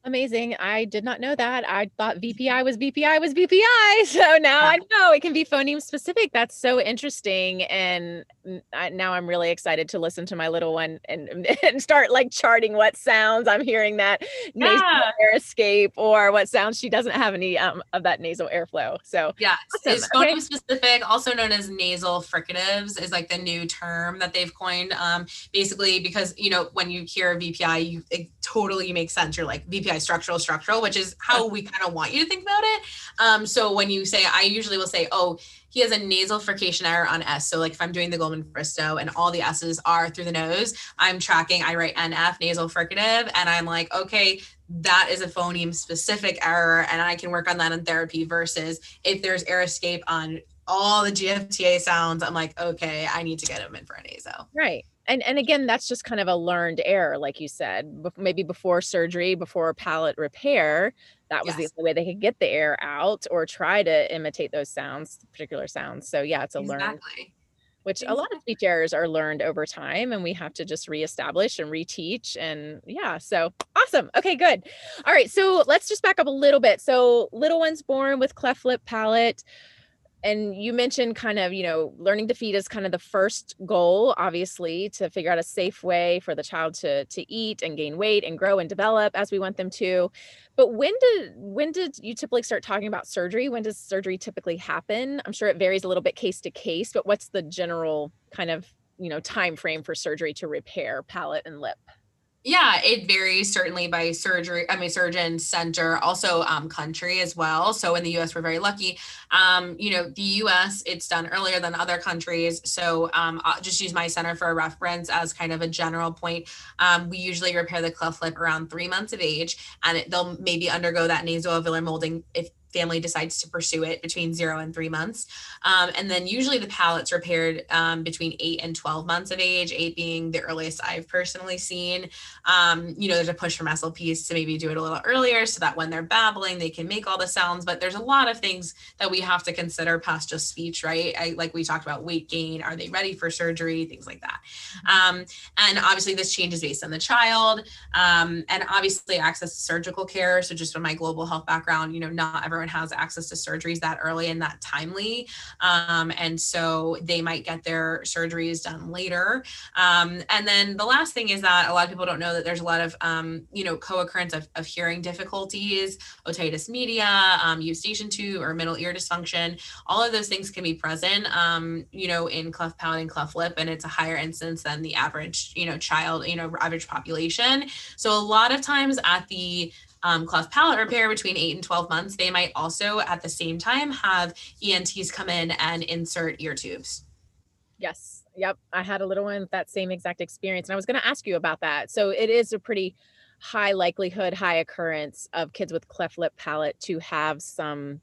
Amazing. I did not know that. I thought VPI was VPI was VPI. (laughs) So now. I know it can be phoneme specific. That's so interesting. And I, now I'm really excited to listen to my little one and, (laughs) and start like charting what sounds I'm hearing that yeah. nasal air escape or what sounds she doesn't have any um, of that nasal airflow. So yeah, awesome. it's phoneme okay. specific, also known as nasal fricatives is like the new term that they've coined. Um, basically because, you know, when you hear VPI, you, it totally makes sense. You're like VPI structural, structural, which is how we (laughs) kind of want you to think about it. Um, so when you say, I usually will say, oh, he has a nasal frication error on S. So like if I'm doing the Goldman-Fristoe and all the S's are through the nose, I'm tracking, I write NF nasal fricative and I'm like, okay, that is a phoneme specific error and I can work on that in therapy versus if there's air escape on all the GFTA sounds, I'm like, okay, I need to get him in for a nasal. Right and and again that's just kind of a learned error like you said maybe before surgery before palate repair that was yes. the only way they could get the air out or try to imitate those sounds particular sounds so yeah it's a exactly. learned which exactly. a lot of speech errors are learned over time and we have to just reestablish and reteach and yeah so awesome okay good all right so let's just back up a little bit so little ones born with cleft lip palate and you mentioned kind of you know learning to feed is kind of the first goal obviously to figure out a safe way for the child to to eat and gain weight and grow and develop as we want them to. But when did when did you typically start talking about surgery? When does surgery typically happen? I'm sure it varies a little bit case to case but what's the general kind of you know time frame for surgery to repair palate and lip yeah, it varies certainly by surgery. I mean, surgeon center, also um, country as well. So in the U.S., we're very lucky. Um, you know, the U.S. it's done earlier than other countries. So um, I'll just use my center for a reference as kind of a general point. Um, we usually repair the cleft lip around three months of age, and it, they'll maybe undergo that nasoalveolar molding if family decides to pursue it between zero and three months. Um, and then usually the palate's repaired um, between eight and 12 months of age, eight being the earliest I've personally seen. Um, you know, there's a push from SLPs to maybe do it a little earlier so that when they're babbling, they can make all the sounds. But there's a lot of things that we have to consider past just speech, right? I, like we talked about weight gain, are they ready for surgery, things like that. Um, and obviously, this changes based on the child. Um, and obviously, access to surgical care. So, just from my global health background, you know, not everyone everyone has access to surgeries that early and that timely. Um, and so they might get their surgeries done later. Um, and then the last thing is that a lot of people don't know that there's a lot of, um, you know, co-occurrence of, of hearing difficulties, otitis media, um, eustachian tube or middle ear dysfunction. All of those things can be present, um, you know, in cleft palate and cleft lip, and it's a higher incidence than the average, you know, child, you know, average population. So a lot of times at the um, cleft palate repair between eight and 12 months, they might also at the same time have ENTs come in and insert ear tubes. Yes. Yep. I had a little one that same exact experience. And I was going to ask you about that. So it is a pretty high likelihood, high occurrence of kids with cleft lip palate to have some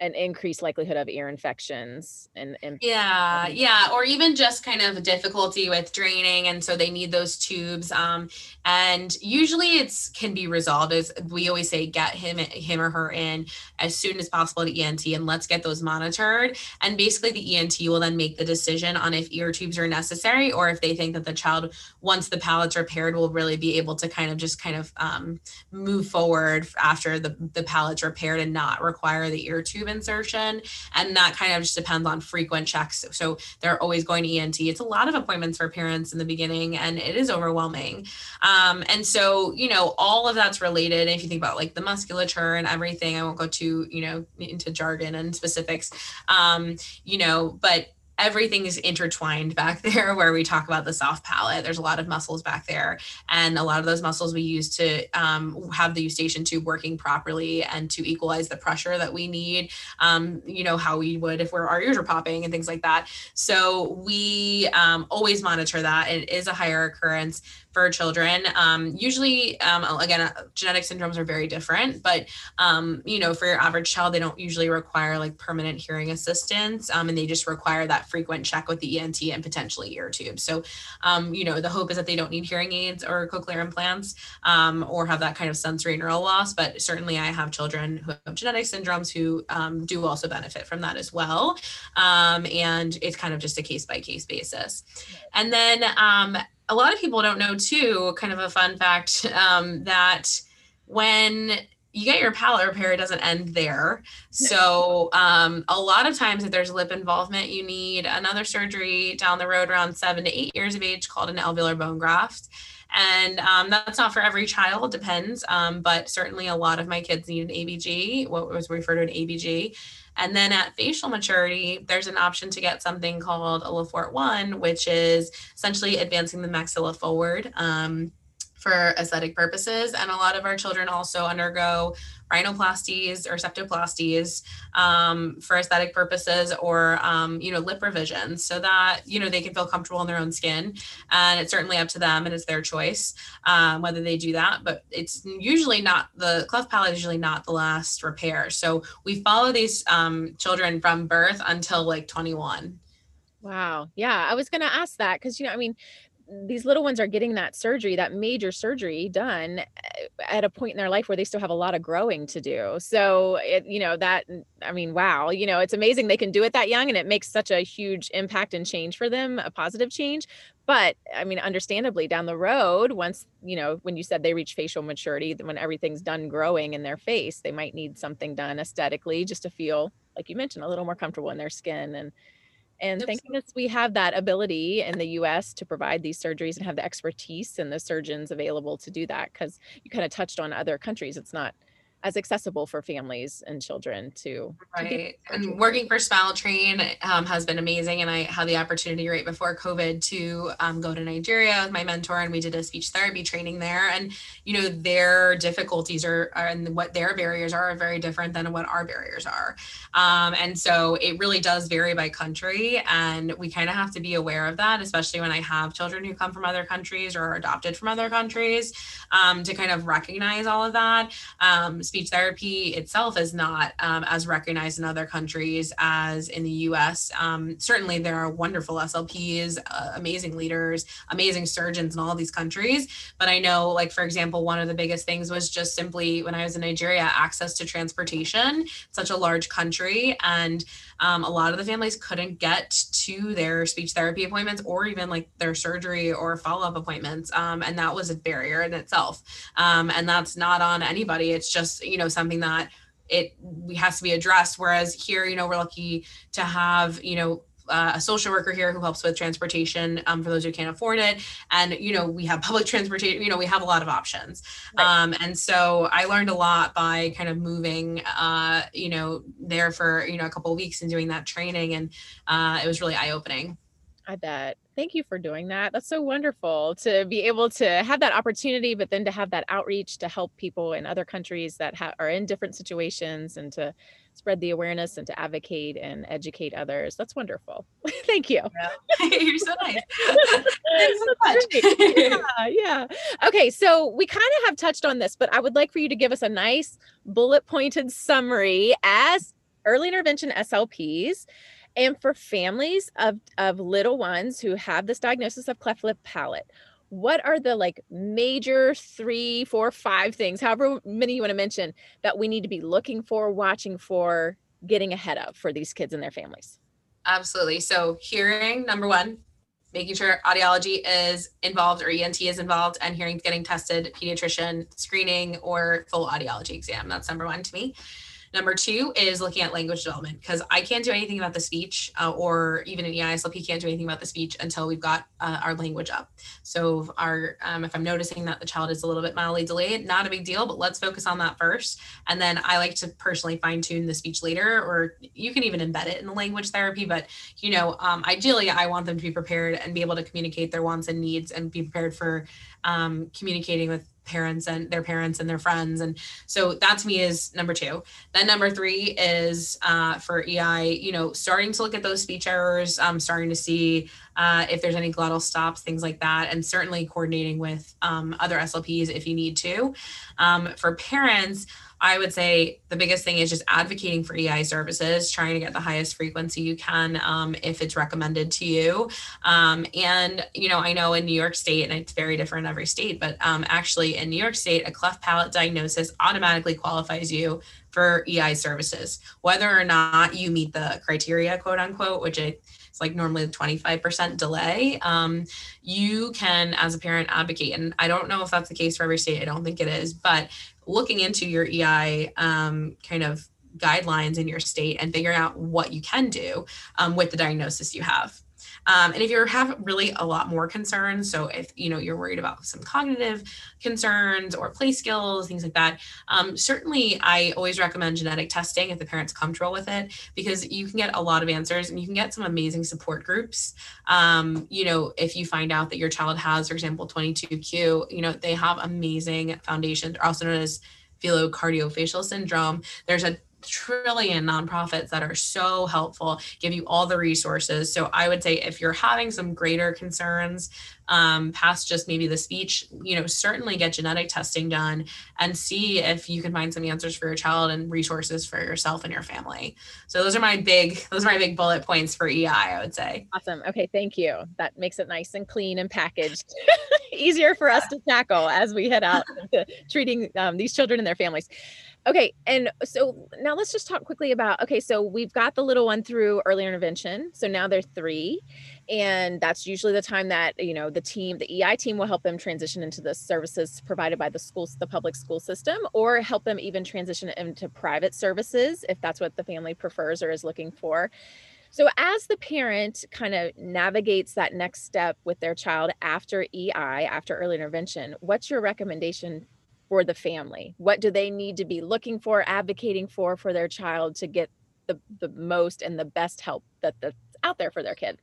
an increased likelihood of ear infections and, and yeah yeah or even just kind of difficulty with draining and so they need those tubes um, and usually it's can be resolved as we always say get him him or her in as soon as possible to ent and let's get those monitored and basically the ent will then make the decision on if ear tubes are necessary or if they think that the child once the palate's repaired will really be able to kind of just kind of um, move forward after the, the palate's repaired and not require the ear tube insertion. And that kind of just depends on frequent checks. So they're always going to ENT. It's a lot of appointments for parents in the beginning, and it is overwhelming. Um, and so, you know, all of that's related. If you think about like the musculature and everything, I won't go too, you know, into jargon and specifics, um, you know, but everything is intertwined back (laughs) there where we talk about the soft palate. There's a lot of muscles back there. And a lot of those muscles we use to um, have the eustachian tube working properly and to equalize the pressure that we need, um, you know, how we would if our ears are popping and things like that. So we um, always monitor that. It is a higher occurrence for children. Um, usually, um, again, uh, genetic syndromes are very different, but um, you know, for your average child, they don't usually require like permanent hearing assistance, um, and they just require that frequent check with the ENT and potentially ear tubes. So, um, you know, the hope is that they don't need hearing aids or cochlear implants um, or have that kind of sensorineural loss. But certainly, I have children who have genetic syndromes who do also benefit from that as well, and it's kind of just a case by case basis. And then a lot of people don't know too kind of a fun fact um, that when you get your palate repair, it doesn't end there. So um, a lot of times if there's lip involvement, you need another surgery down the road around seven to eight years of age called an alveolar bone graft. And um, that's not for every child, depends. Um, but certainly a lot of my kids need an ABG, what was referred to an ABG. And then at facial maturity, there's an option to get something called a Le Fort 1, which is essentially advancing the maxilla forward. Um, for aesthetic purposes. And a lot of our children also undergo rhinoplasties or septoplasties um, for aesthetic purposes or, um, you know, lip revisions so that, you know, they can feel comfortable in their own skin. And it's certainly up to them and it's their choice um, whether they do that. But it's usually not the cleft palate is usually not the last repair. So we follow these um, children from birth until like 21. Wow. Yeah. I was going to ask that because, you know, I mean, these little ones are getting that surgery, that major surgery done eh, at a point in their life where they still have a lot of growing to do. So, it, you know, that, I mean, wow, you know, it's amazing they can do it that young and it makes such a huge impact and change for them, a positive change. But I mean, understandably, down the road, once, you know, when you said they reach facial maturity, when everything's done growing in their face, they might need something done aesthetically just to feel, like you mentioned, a little more comfortable in their skin and, and thank goodness we have that ability in the US to provide these surgeries and have the expertise and the surgeons available to do that because you kind of touched on other countries. It's not as accessible for families and children to right to and working for smile train um, has been amazing and i had the opportunity right before covid to um, go to nigeria with my mentor and we did a speech therapy training there and you know their difficulties are, are and what their barriers are, are very different than what our barriers are. Um, and so it really does vary by country and we kind of have to be aware of that especially when i have children who come from other countries or are adopted from other countries um, to kind of recognize all of that. Um, speech therapy itself is not um, as recognized in other countries as in the US. Um, certainly, there are wonderful SLPs, uh, amazing leaders, amazing surgeons in all these countries. But I know, like, for example, one of the biggest things was just simply when I was in Nigeria, access to transportation, such a large country. And um, a lot of the families couldn't get to their speech therapy appointments or even like their surgery or follow up appointments. Um, and that was a barrier in itself. Um, and that's not on anybody. It's just you know something that it has to be addressed whereas here you know we're lucky to have you know uh, a social worker here who helps with transportation um, for those who can't afford it and you know we have (laughs) public transportation you know we have a lot of options right. um, and so i learned a lot by kind of moving uh, you know there for you know a couple of weeks and doing that training and uh, it was really eye-opening I bet. Thank you for doing that. That's so wonderful to be able to have that opportunity, but then to have that outreach to help people in other countries that ha- are in different situations and to spread the awareness and to advocate and educate others. That's wonderful. (laughs) Thank you. Yeah. (laughs) You're so nice. (laughs) Thanks so yeah, yeah. Okay, so we kind of have touched on this, but I would like for you to give us a nice bullet pointed summary as early intervention SLPs. And for families of, of little ones who have this diagnosis of cleft lip palate, what are the like major three, four, five things, however many you want to mention, that we need to be looking for, watching for, getting ahead of for these kids and their families? Absolutely. So, hearing, number one, making sure audiology is involved or ENT is involved and hearing getting tested, pediatrician screening or full audiology exam. That's number one to me. Number two is looking at language development because I can't do anything about the speech uh, or even an EISLP can't do anything about the speech until we've got uh, our language up. So our um, if I'm noticing that the child is a little bit mildly delayed, not a big deal, but let's focus on that first. And then I like to personally fine tune the speech later, or you can even embed it in the language therapy. But you know, um, ideally, I want them to be prepared and be able to communicate their wants and needs and be prepared for um, communicating with parents and their parents and their friends. And so that to me is number two. Then number three is uh, for EI, you know, starting to look at those speech errors, um, starting to see uh, if there's any glottal stops, things like that, and certainly coordinating with um, other SLPs if you need to. Um, for parents, I would say the biggest thing is just advocating for EI services, trying to get the highest frequency you can um, if it's recommended to you. Um, and, you know, I know in New York State, and it's very different in every state, but um, actually in New York State, a cleft palate diagnosis automatically qualifies you for EI services, whether or not you meet the criteria, quote unquote, which I like normally the 25% delay. Um, you can, as a parent, advocate. And I don't know if that's the case for every state. I don't think it is, but looking into your EI um, kind of guidelines in your state and figuring out what you can do um, with the diagnosis you have. Um, and if you have really a lot more concerns, so if you know you're worried about some cognitive concerns or play skills, things like that, um, certainly I always recommend genetic testing if the parent's comfortable with it, because you can get a lot of answers and you can get some amazing support groups. Um, you know, if you find out that your child has, for example, 22q, you know, they have amazing foundations, also known as velocardiofacial syndrome. There's a trillion nonprofits that are so helpful, give you all the resources. So I would say if you're having some greater concerns um, past just maybe the speech, you know, certainly get genetic testing done and see if you can find some answers for your child and resources for yourself and your family. So those are my big, those are my big bullet points for EI, I would say. Awesome. Okay. Thank you. That makes it nice and clean and packaged. (laughs) Easier for us to tackle as we head out to treating um, these children and their families. Okay. And so now let's just talk quickly about okay, so we've got the little one through early intervention. So now they're three. And that's usually the time that, you know, the team, the EI team will help them transition into the services provided by the schools, the public school system, or help them even transition into private services if that's what the family prefers or is looking for. So, as the parent kind of navigates that next step with their child after EI, after early intervention, what's your recommendation for the family? What do they need to be looking for, advocating for for their child to get the, the most and the best help that that's out there for their kid?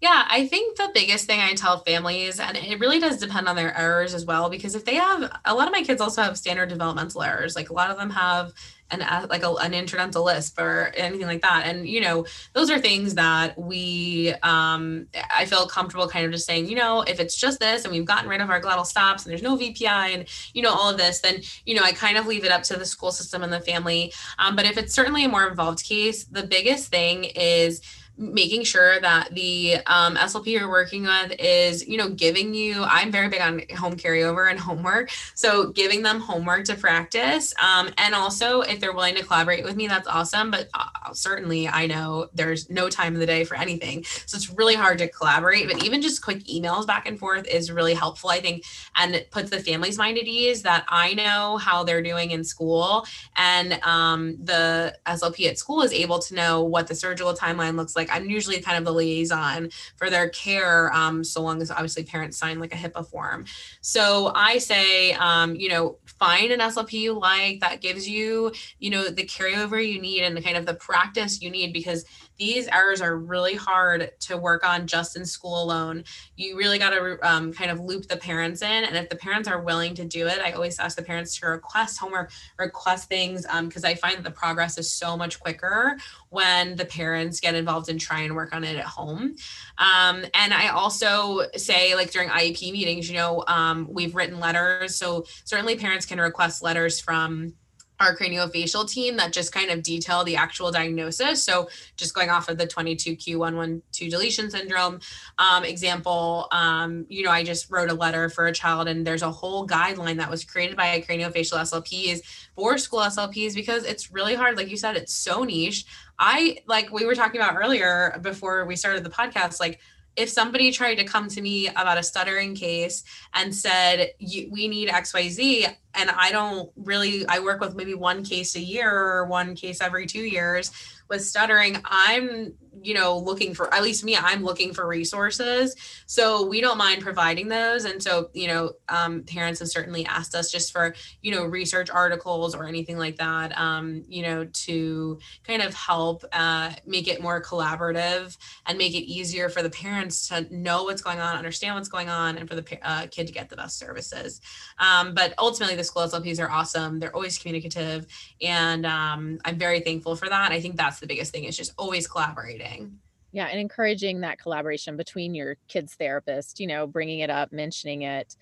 Yeah, I think the biggest thing I tell families, and it really does depend on their errors as well, because if they have a lot of my kids also have standard developmental errors, like a lot of them have an like a, an incidental lisp or anything like that. And you know those are things that we um i feel comfortable kind of just saying you know if it's just this and we've gotten rid of our glottal stops and there's no vpi and you know all of this then you know i kind of leave it up to the school system and the family. Um, but if it's certainly a more involved case the biggest thing is making sure that the um, SLP you're working with is, you know, giving you, I'm very big on home carryover and homework. So giving them homework to practice. Um, and also, if they're willing to collaborate with me, that's awesome. But uh, certainly, I know there's no time of the day for anything. So it's really hard to collaborate. But even just quick emails back and forth is really helpful, I think. And it puts the family's mind at ease that I know how they're doing in school. And um, the SLP at school is able to know what the surgical timeline looks like like I'm usually kind of the liaison for their care, um, so long as obviously parents sign like a HIPAA form. So I say, um, you know, find an SLP you like that gives you, you know, the carryover you need and the kind of the practice you need because these errors are really hard to work on just in school alone. You really got to um, kind of loop the parents in. And if the parents are willing to do it, I always ask the parents to request homework, request things, because um, I find that the progress is so much quicker when the parents get involved and try and work on it at home. Um, and I also say, like during IEP meetings, you know, um, we've written letters. So certainly parents can request letters from our craniofacial team that just kind of detail the actual diagnosis. So just going off of the 22q11.2 deletion syndrome um, example, um, you know, I just wrote a letter for a child and there's a whole guideline that was created by craniofacial SLPs for school SLPs because it's really hard. Like you said, it's so niche. I like we were talking about earlier before we started the podcast, like if somebody tried to come to me about a stuttering case and said we need xyz and i don't really i work with maybe one case a year or one case every two years with stuttering. I'm you know looking for at least me i'm looking for resources. So we don't mind providing those. And so you know um, parents have certainly asked us just for you know research articles or anything like that um, you know to kind of help uh, make it more collaborative and make it easier for the parents to know what's going on understand what's going on and for the uh, kid to get the best services. Um, but ultimately the school slps are awesome. They're always communicative and um, i'm very thankful for that. I think that's the biggest thing is just always collaborating. Yeah and encouraging that collaboration between your kids therapist you know bringing it up mentioning it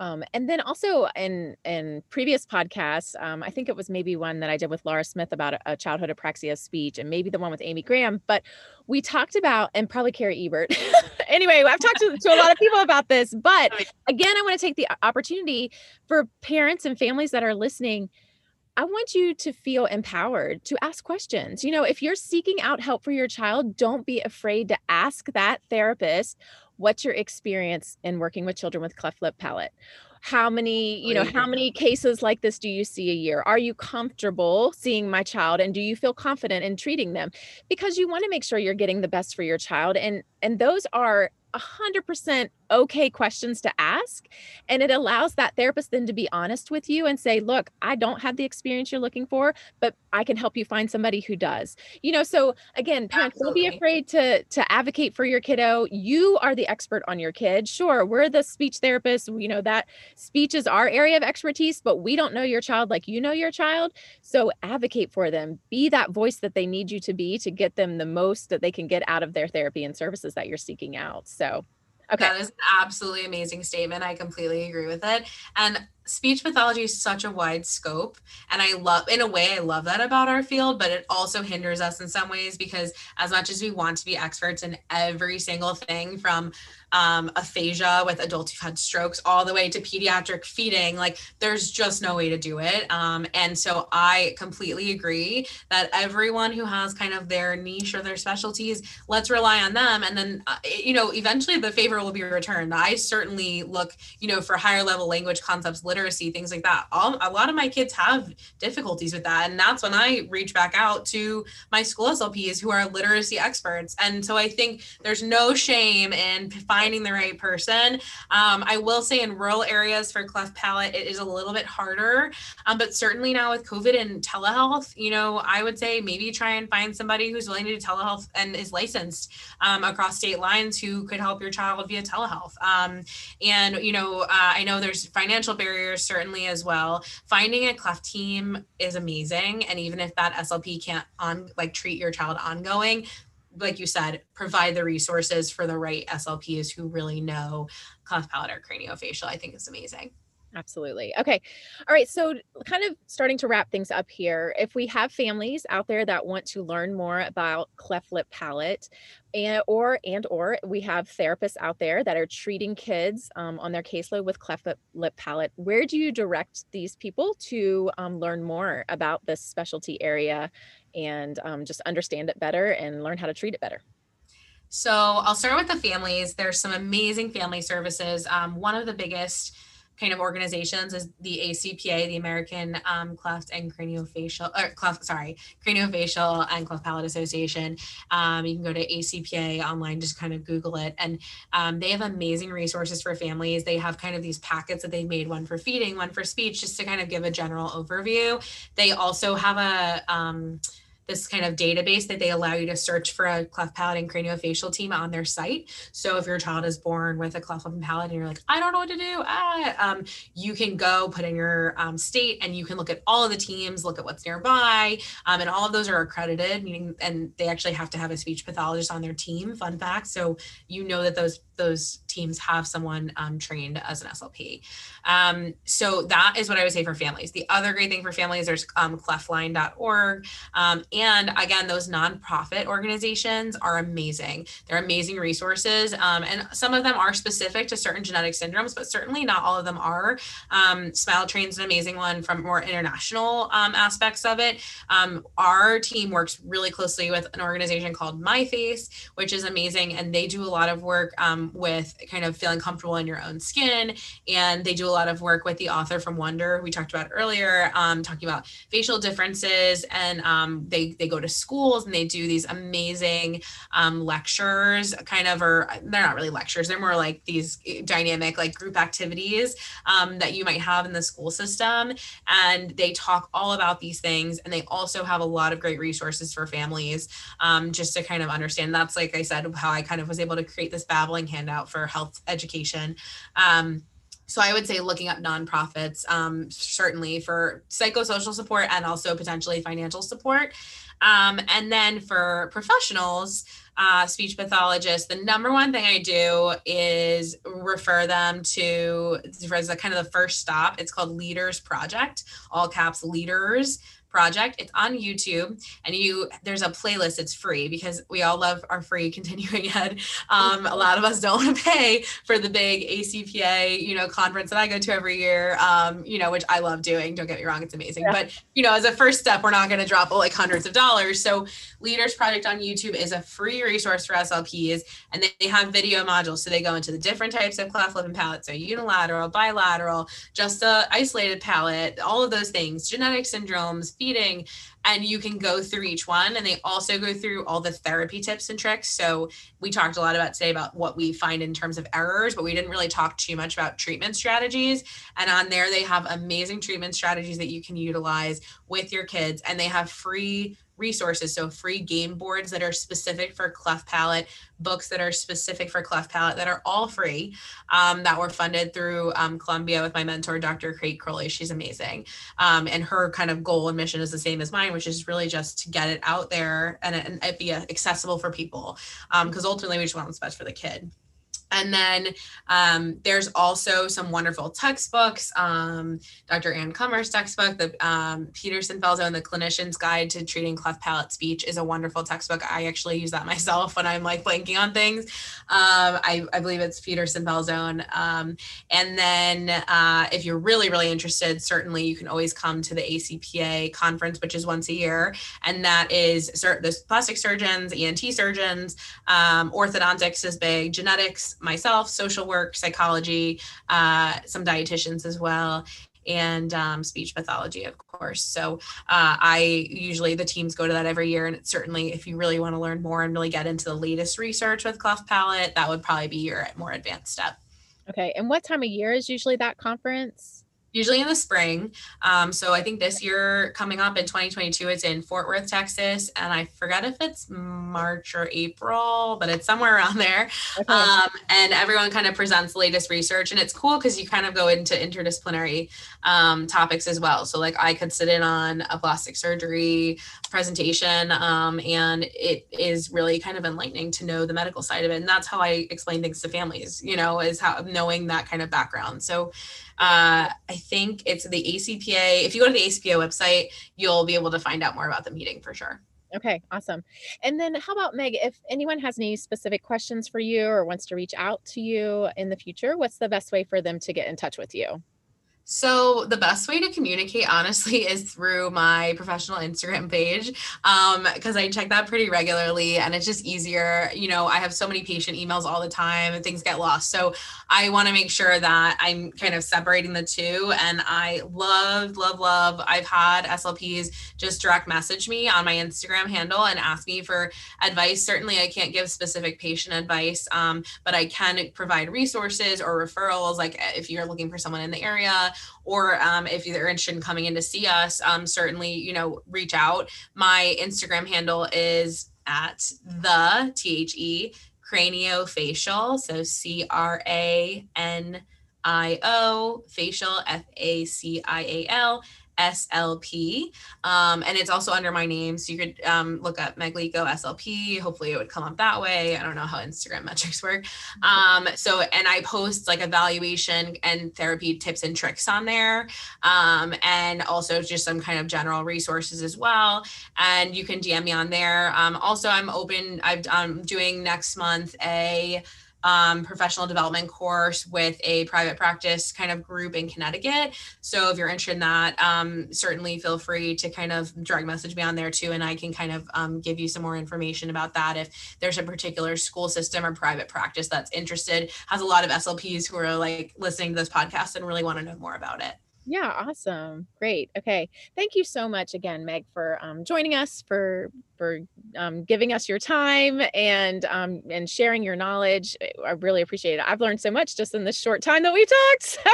um, and then also in in previous podcasts um, i think it was maybe one that i did with laura smith about a, a, childhood apraxia speech and maybe the one with amy graham but we talked about and probably carrie ebert (laughs) anyway i've talked to, to a lot of people about this but (laughs) again i want to take the opportunity for parents and families that are listening I want you to feel empowered to ask questions. You know, if you're seeking out help for your child, don't be afraid to ask that therapist what's your experience in working with children with cleft lip palate? How many, you know, how many cases like this do you see a year? Are you comfortable seeing my child and do you feel confident in treating them? Because you want to make sure you're getting the best for your child and and those are 100% okay questions to ask. And it allows that therapist then to be honest with you and say, look, I don't have the experience you're looking for, but I can help you find somebody who does. You know, so again, parents, Absolutely. don't be afraid to to advocate for your kiddo. You are the expert on your kid. Sure, we're the speech therapist. You know, that speech is our area of expertise, but we don't know your child like you know your child. So advocate for them. Be that voice that they need you to be to get them the most that they can get out of their therapy and services that you're seeking out. So Okay. That is an absolutely amazing statement. I completely agree with it. And speech pathology is such a wide scope and i love in a way i love that about our field but it also hinders us in some ways because as much as we want to be experts in every single thing from um, aphasia with adults who've had strokes all the way to pediatric feeding like there's just no way to do it um, and so i completely agree that everyone who has kind of their niche or their specialties let's rely on them and then uh, you know eventually the favor will be returned i certainly look you know for higher level language concepts literacy, things like that. All, a lot of my kids have difficulties with that. And that's when I reach back out to my school SLPs who are literacy experts. And so I think there's no shame in finding the right person. Um, I will say in rural areas for cleft palate, it is a little bit harder. Um, but certainly now with COVID and telehealth, you know, I would say maybe try and find somebody who's willing to do telehealth and is licensed um, across state lines who could help your child via telehealth. Um, and, you know, uh, I know there's financial barriers certainly as well. Finding a cleft team is amazing. And even if that SLP can't on like treat your child ongoing, like you said, provide the resources for the right SLPs who really know cleft palate or craniofacial, I think is amazing. Absolutely. Okay. All right. So, kind of starting to wrap things up here. If we have families out there that want to learn more about cleft lip palate, and or and or we have therapists out there that are treating kids um, on their caseload with cleft lip, lip palate, where do you direct these people to um, learn more about this specialty area and um, just understand it better and learn how to treat it better? So, I'll start with the families. There's some amazing family services. Um, one of the biggest kind of organizations is the ACPA, the American um, Cleft and Craniofacial, or cleft, sorry, Craniofacial and Cleft Palate Association. Um, you can go to ACPA online, just kind of Google it. And um, they have amazing resources for families. They have kind of these packets that they've made, one for feeding, one for speech, just to kind of give a general overview. They also have a, um, this kind of database that they allow you to search for a cleft palate and craniofacial team on their site. So if your child is born with a cleft palate and you're like, I don't know what to do, ah, um, you can go put in your um, state and you can look at all of the teams, look at what's nearby, um, and all of those are accredited, meaning and they actually have to have a speech pathologist on their team. Fun fact, so you know that those those teams have someone um, trained as an SLP. Um, so that is what I would say for families. The other great thing for families, there's um, cleftline.org. Um, and again, those nonprofit organizations are amazing. They're amazing resources. Um, and some of them are specific to certain genetic syndromes, but certainly not all of them are. Um, Smile Train's an amazing one from more international um, aspects of it. Our team works really closely with an organization called MyFace, which is amazing. And they do a lot of work with kind of feeling comfortable in your own skin. And they do a lot of work with the author from Wonder, we talked about earlier, um, talking about facial differences. And um, they, they go to schools and they do these amazing um, lectures, kind of, or they're not really lectures, they're more like these dynamic, like group activities um, that you might have in the school system. And they talk all about these things. And they also have a lot of great resources for families um, just to kind of understand. That's, like I said, how I kind of was able to create this babbling handout for health education. Um, so I would say looking up nonprofits, um, certainly for psychosocial support and also potentially financial support. Um, and then for professionals, uh, speech pathologists, the number one thing I do is refer them to as a kind of the first stop. It's called Leaders Project, all caps Leaders project. It's on YouTube and you there's a playlist. It's free because we all love our free (laughs) continuing ed. Um, a lot of us don't want to pay for the big ACPA, you know, conference that I go to every year. Um, you know, which I love doing. Don't get me wrong, it's amazing. Yeah. But you know, as a first step, we're not going to drop like hundreds of dollars. So Leaders Project on YouTube is a free resource for SLPs, and they have video modules. So they go into the different types of cleft lip and palate. So unilateral, bilateral, just a isolated palate, all of those things, genetic syndromes, feeding, and you can go through each one. And they also go through all the therapy tips and tricks. So we talked a lot about today about what we find in terms of errors, but we didn't really talk too much about treatment strategies. And on there, they have amazing treatment strategies that you can utilize with your kids, and they have free resources. So free game boards that are specific for cleft palate, books that are specific for cleft palate that are all free um, that were funded through um, Columbia with my mentor, Dr. Kate Crowley. She's amazing. Um, and her kind of goal and mission is the same as mine, which is really just to get it out there and, and it be accessible for people. Because um, ultimately we just want what's best for the kid. And then um, there's also some wonderful textbooks. Um, Dr. Ann Kummer's textbook, the um, Peterson Falzone, The Clinician's Guide to Treating Cleft Palate Speech is a wonderful textbook. I actually use that (laughs) myself when I'm like blanking on things. Um, I, I, believe it's Peterson Falzone. Um, and then uh, if you're really, really interested, certainly you can always come to the ACPA conference, which is once a year. And that is the plastic surgeons, ENT surgeons, um, orthodontics is big, genetics, myself, social work, psychology, uh, some dietitians as well, and um, speech pathology, of course. So uh, I usually the teams go to that every year, and it's certainly if you really want to learn more and really get into the latest research with cleft palate, that would probably be your more advanced step. Okay, and what time of year is usually that conference? Usually in the spring. Um, so I think this year coming up in 2022, it's in Fort Worth, Texas, and I forget if it's March or April, but it's somewhere around there. Okay. Um, and everyone kind of presents the latest research, and it's cool because you kind of go into interdisciplinary um, topics as well. So like I could sit in on a plastic surgery presentation, um, and it is really kind of enlightening to know the medical side of it, and that's how I explain things to families. You know, is how knowing that kind of background. So uh, I think it's the ACPA. If you go to the ACPA website, you'll be able to find out more about the meeting for sure. Okay, awesome. And then how about Meg, if anyone has any specific questions for you or wants to reach out to you in the future, what's the best way for them to get in touch with you? So the best way to communicate honestly (laughs) is through my professional Instagram page because um, I check that pretty regularly and it's just easier. You know, I have so many patient emails all the time and things get lost. So I want to make sure that I'm kind of separating the two. And I love, love, love. I've had SLPs just direct message me on my Instagram handle and ask me for advice. Certainly, I can't give specific patient advice, um, but I can provide resources or referrals. Like if you're looking for someone in the area or um, if you're interested in coming in to see us, um, certainly, you know, reach out. My Instagram handle is at the T H E craniofacial. So C R A N I O facial, F A C I A L. SLP. Um, and it's also under my name. So you could um, look up Meglico SLP. Hopefully it would come up that way. I don't know how Instagram (laughs) metrics work. Um, so, and I post like evaluation and therapy tips and tricks on there. Um, and also just some kind of general resources as well. And you can DM me on there. Um, also, I'm open, I've, I'm doing next month a um, professional development course with a private practice kind of group in Connecticut. So if you're interested in that, um, certainly feel free to kind of direct message me on there too, and I can kind of um, give you some more information about that. If there's a particular school system or private practice that's interested, has a lot of SLPs who are like listening to this podcast and really want to know more about it. Yeah, awesome. Great. Okay. Thank you so much again, Meg, for um, joining us, for for um, giving us your time and um, and sharing your knowledge. I really appreciate it. I've learned so much just in this short time that we talked. (laughs)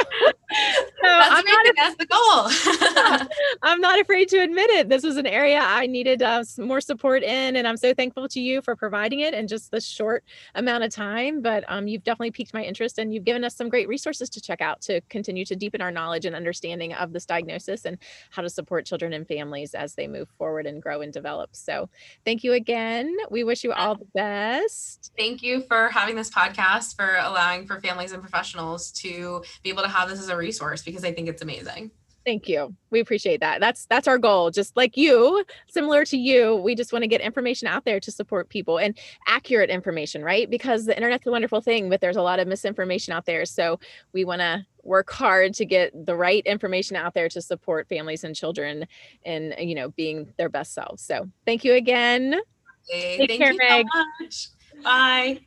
So, I'm not, that's the goal. (laughs) I'm not afraid to admit it. This was an area I needed uh, more support in, and I'm so thankful to you for providing it in just this short amount of time. But um, you've definitely piqued my interest, and you've given us some great resources to check out to continue to deepen our knowledge and understanding of this diagnosis and how to support children and families as they move forward and grow and develop. So thank you again. We wish you all the best. Thank you for having this podcast, for allowing for families and professionals to be able to have this as a resource because I think it's amazing. Thank you. We appreciate that. That's that's our goal. Just like you, similar to you, we just want to get information out there to support people and accurate information, right? Because the internet's a wonderful thing, but there's a lot of misinformation out there. So we want to work hard to get the right information out there to support families and children in you know being their best selves. So thank you again. Hey, Take care, Meg. So much. Bye.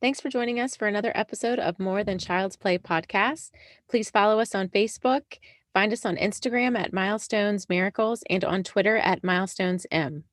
Thanks for joining us for another episode of More Than Child's Play podcast. Please follow us on Facebook Find us on Instagram at Milestones Miracles and on Twitter at Milestones M.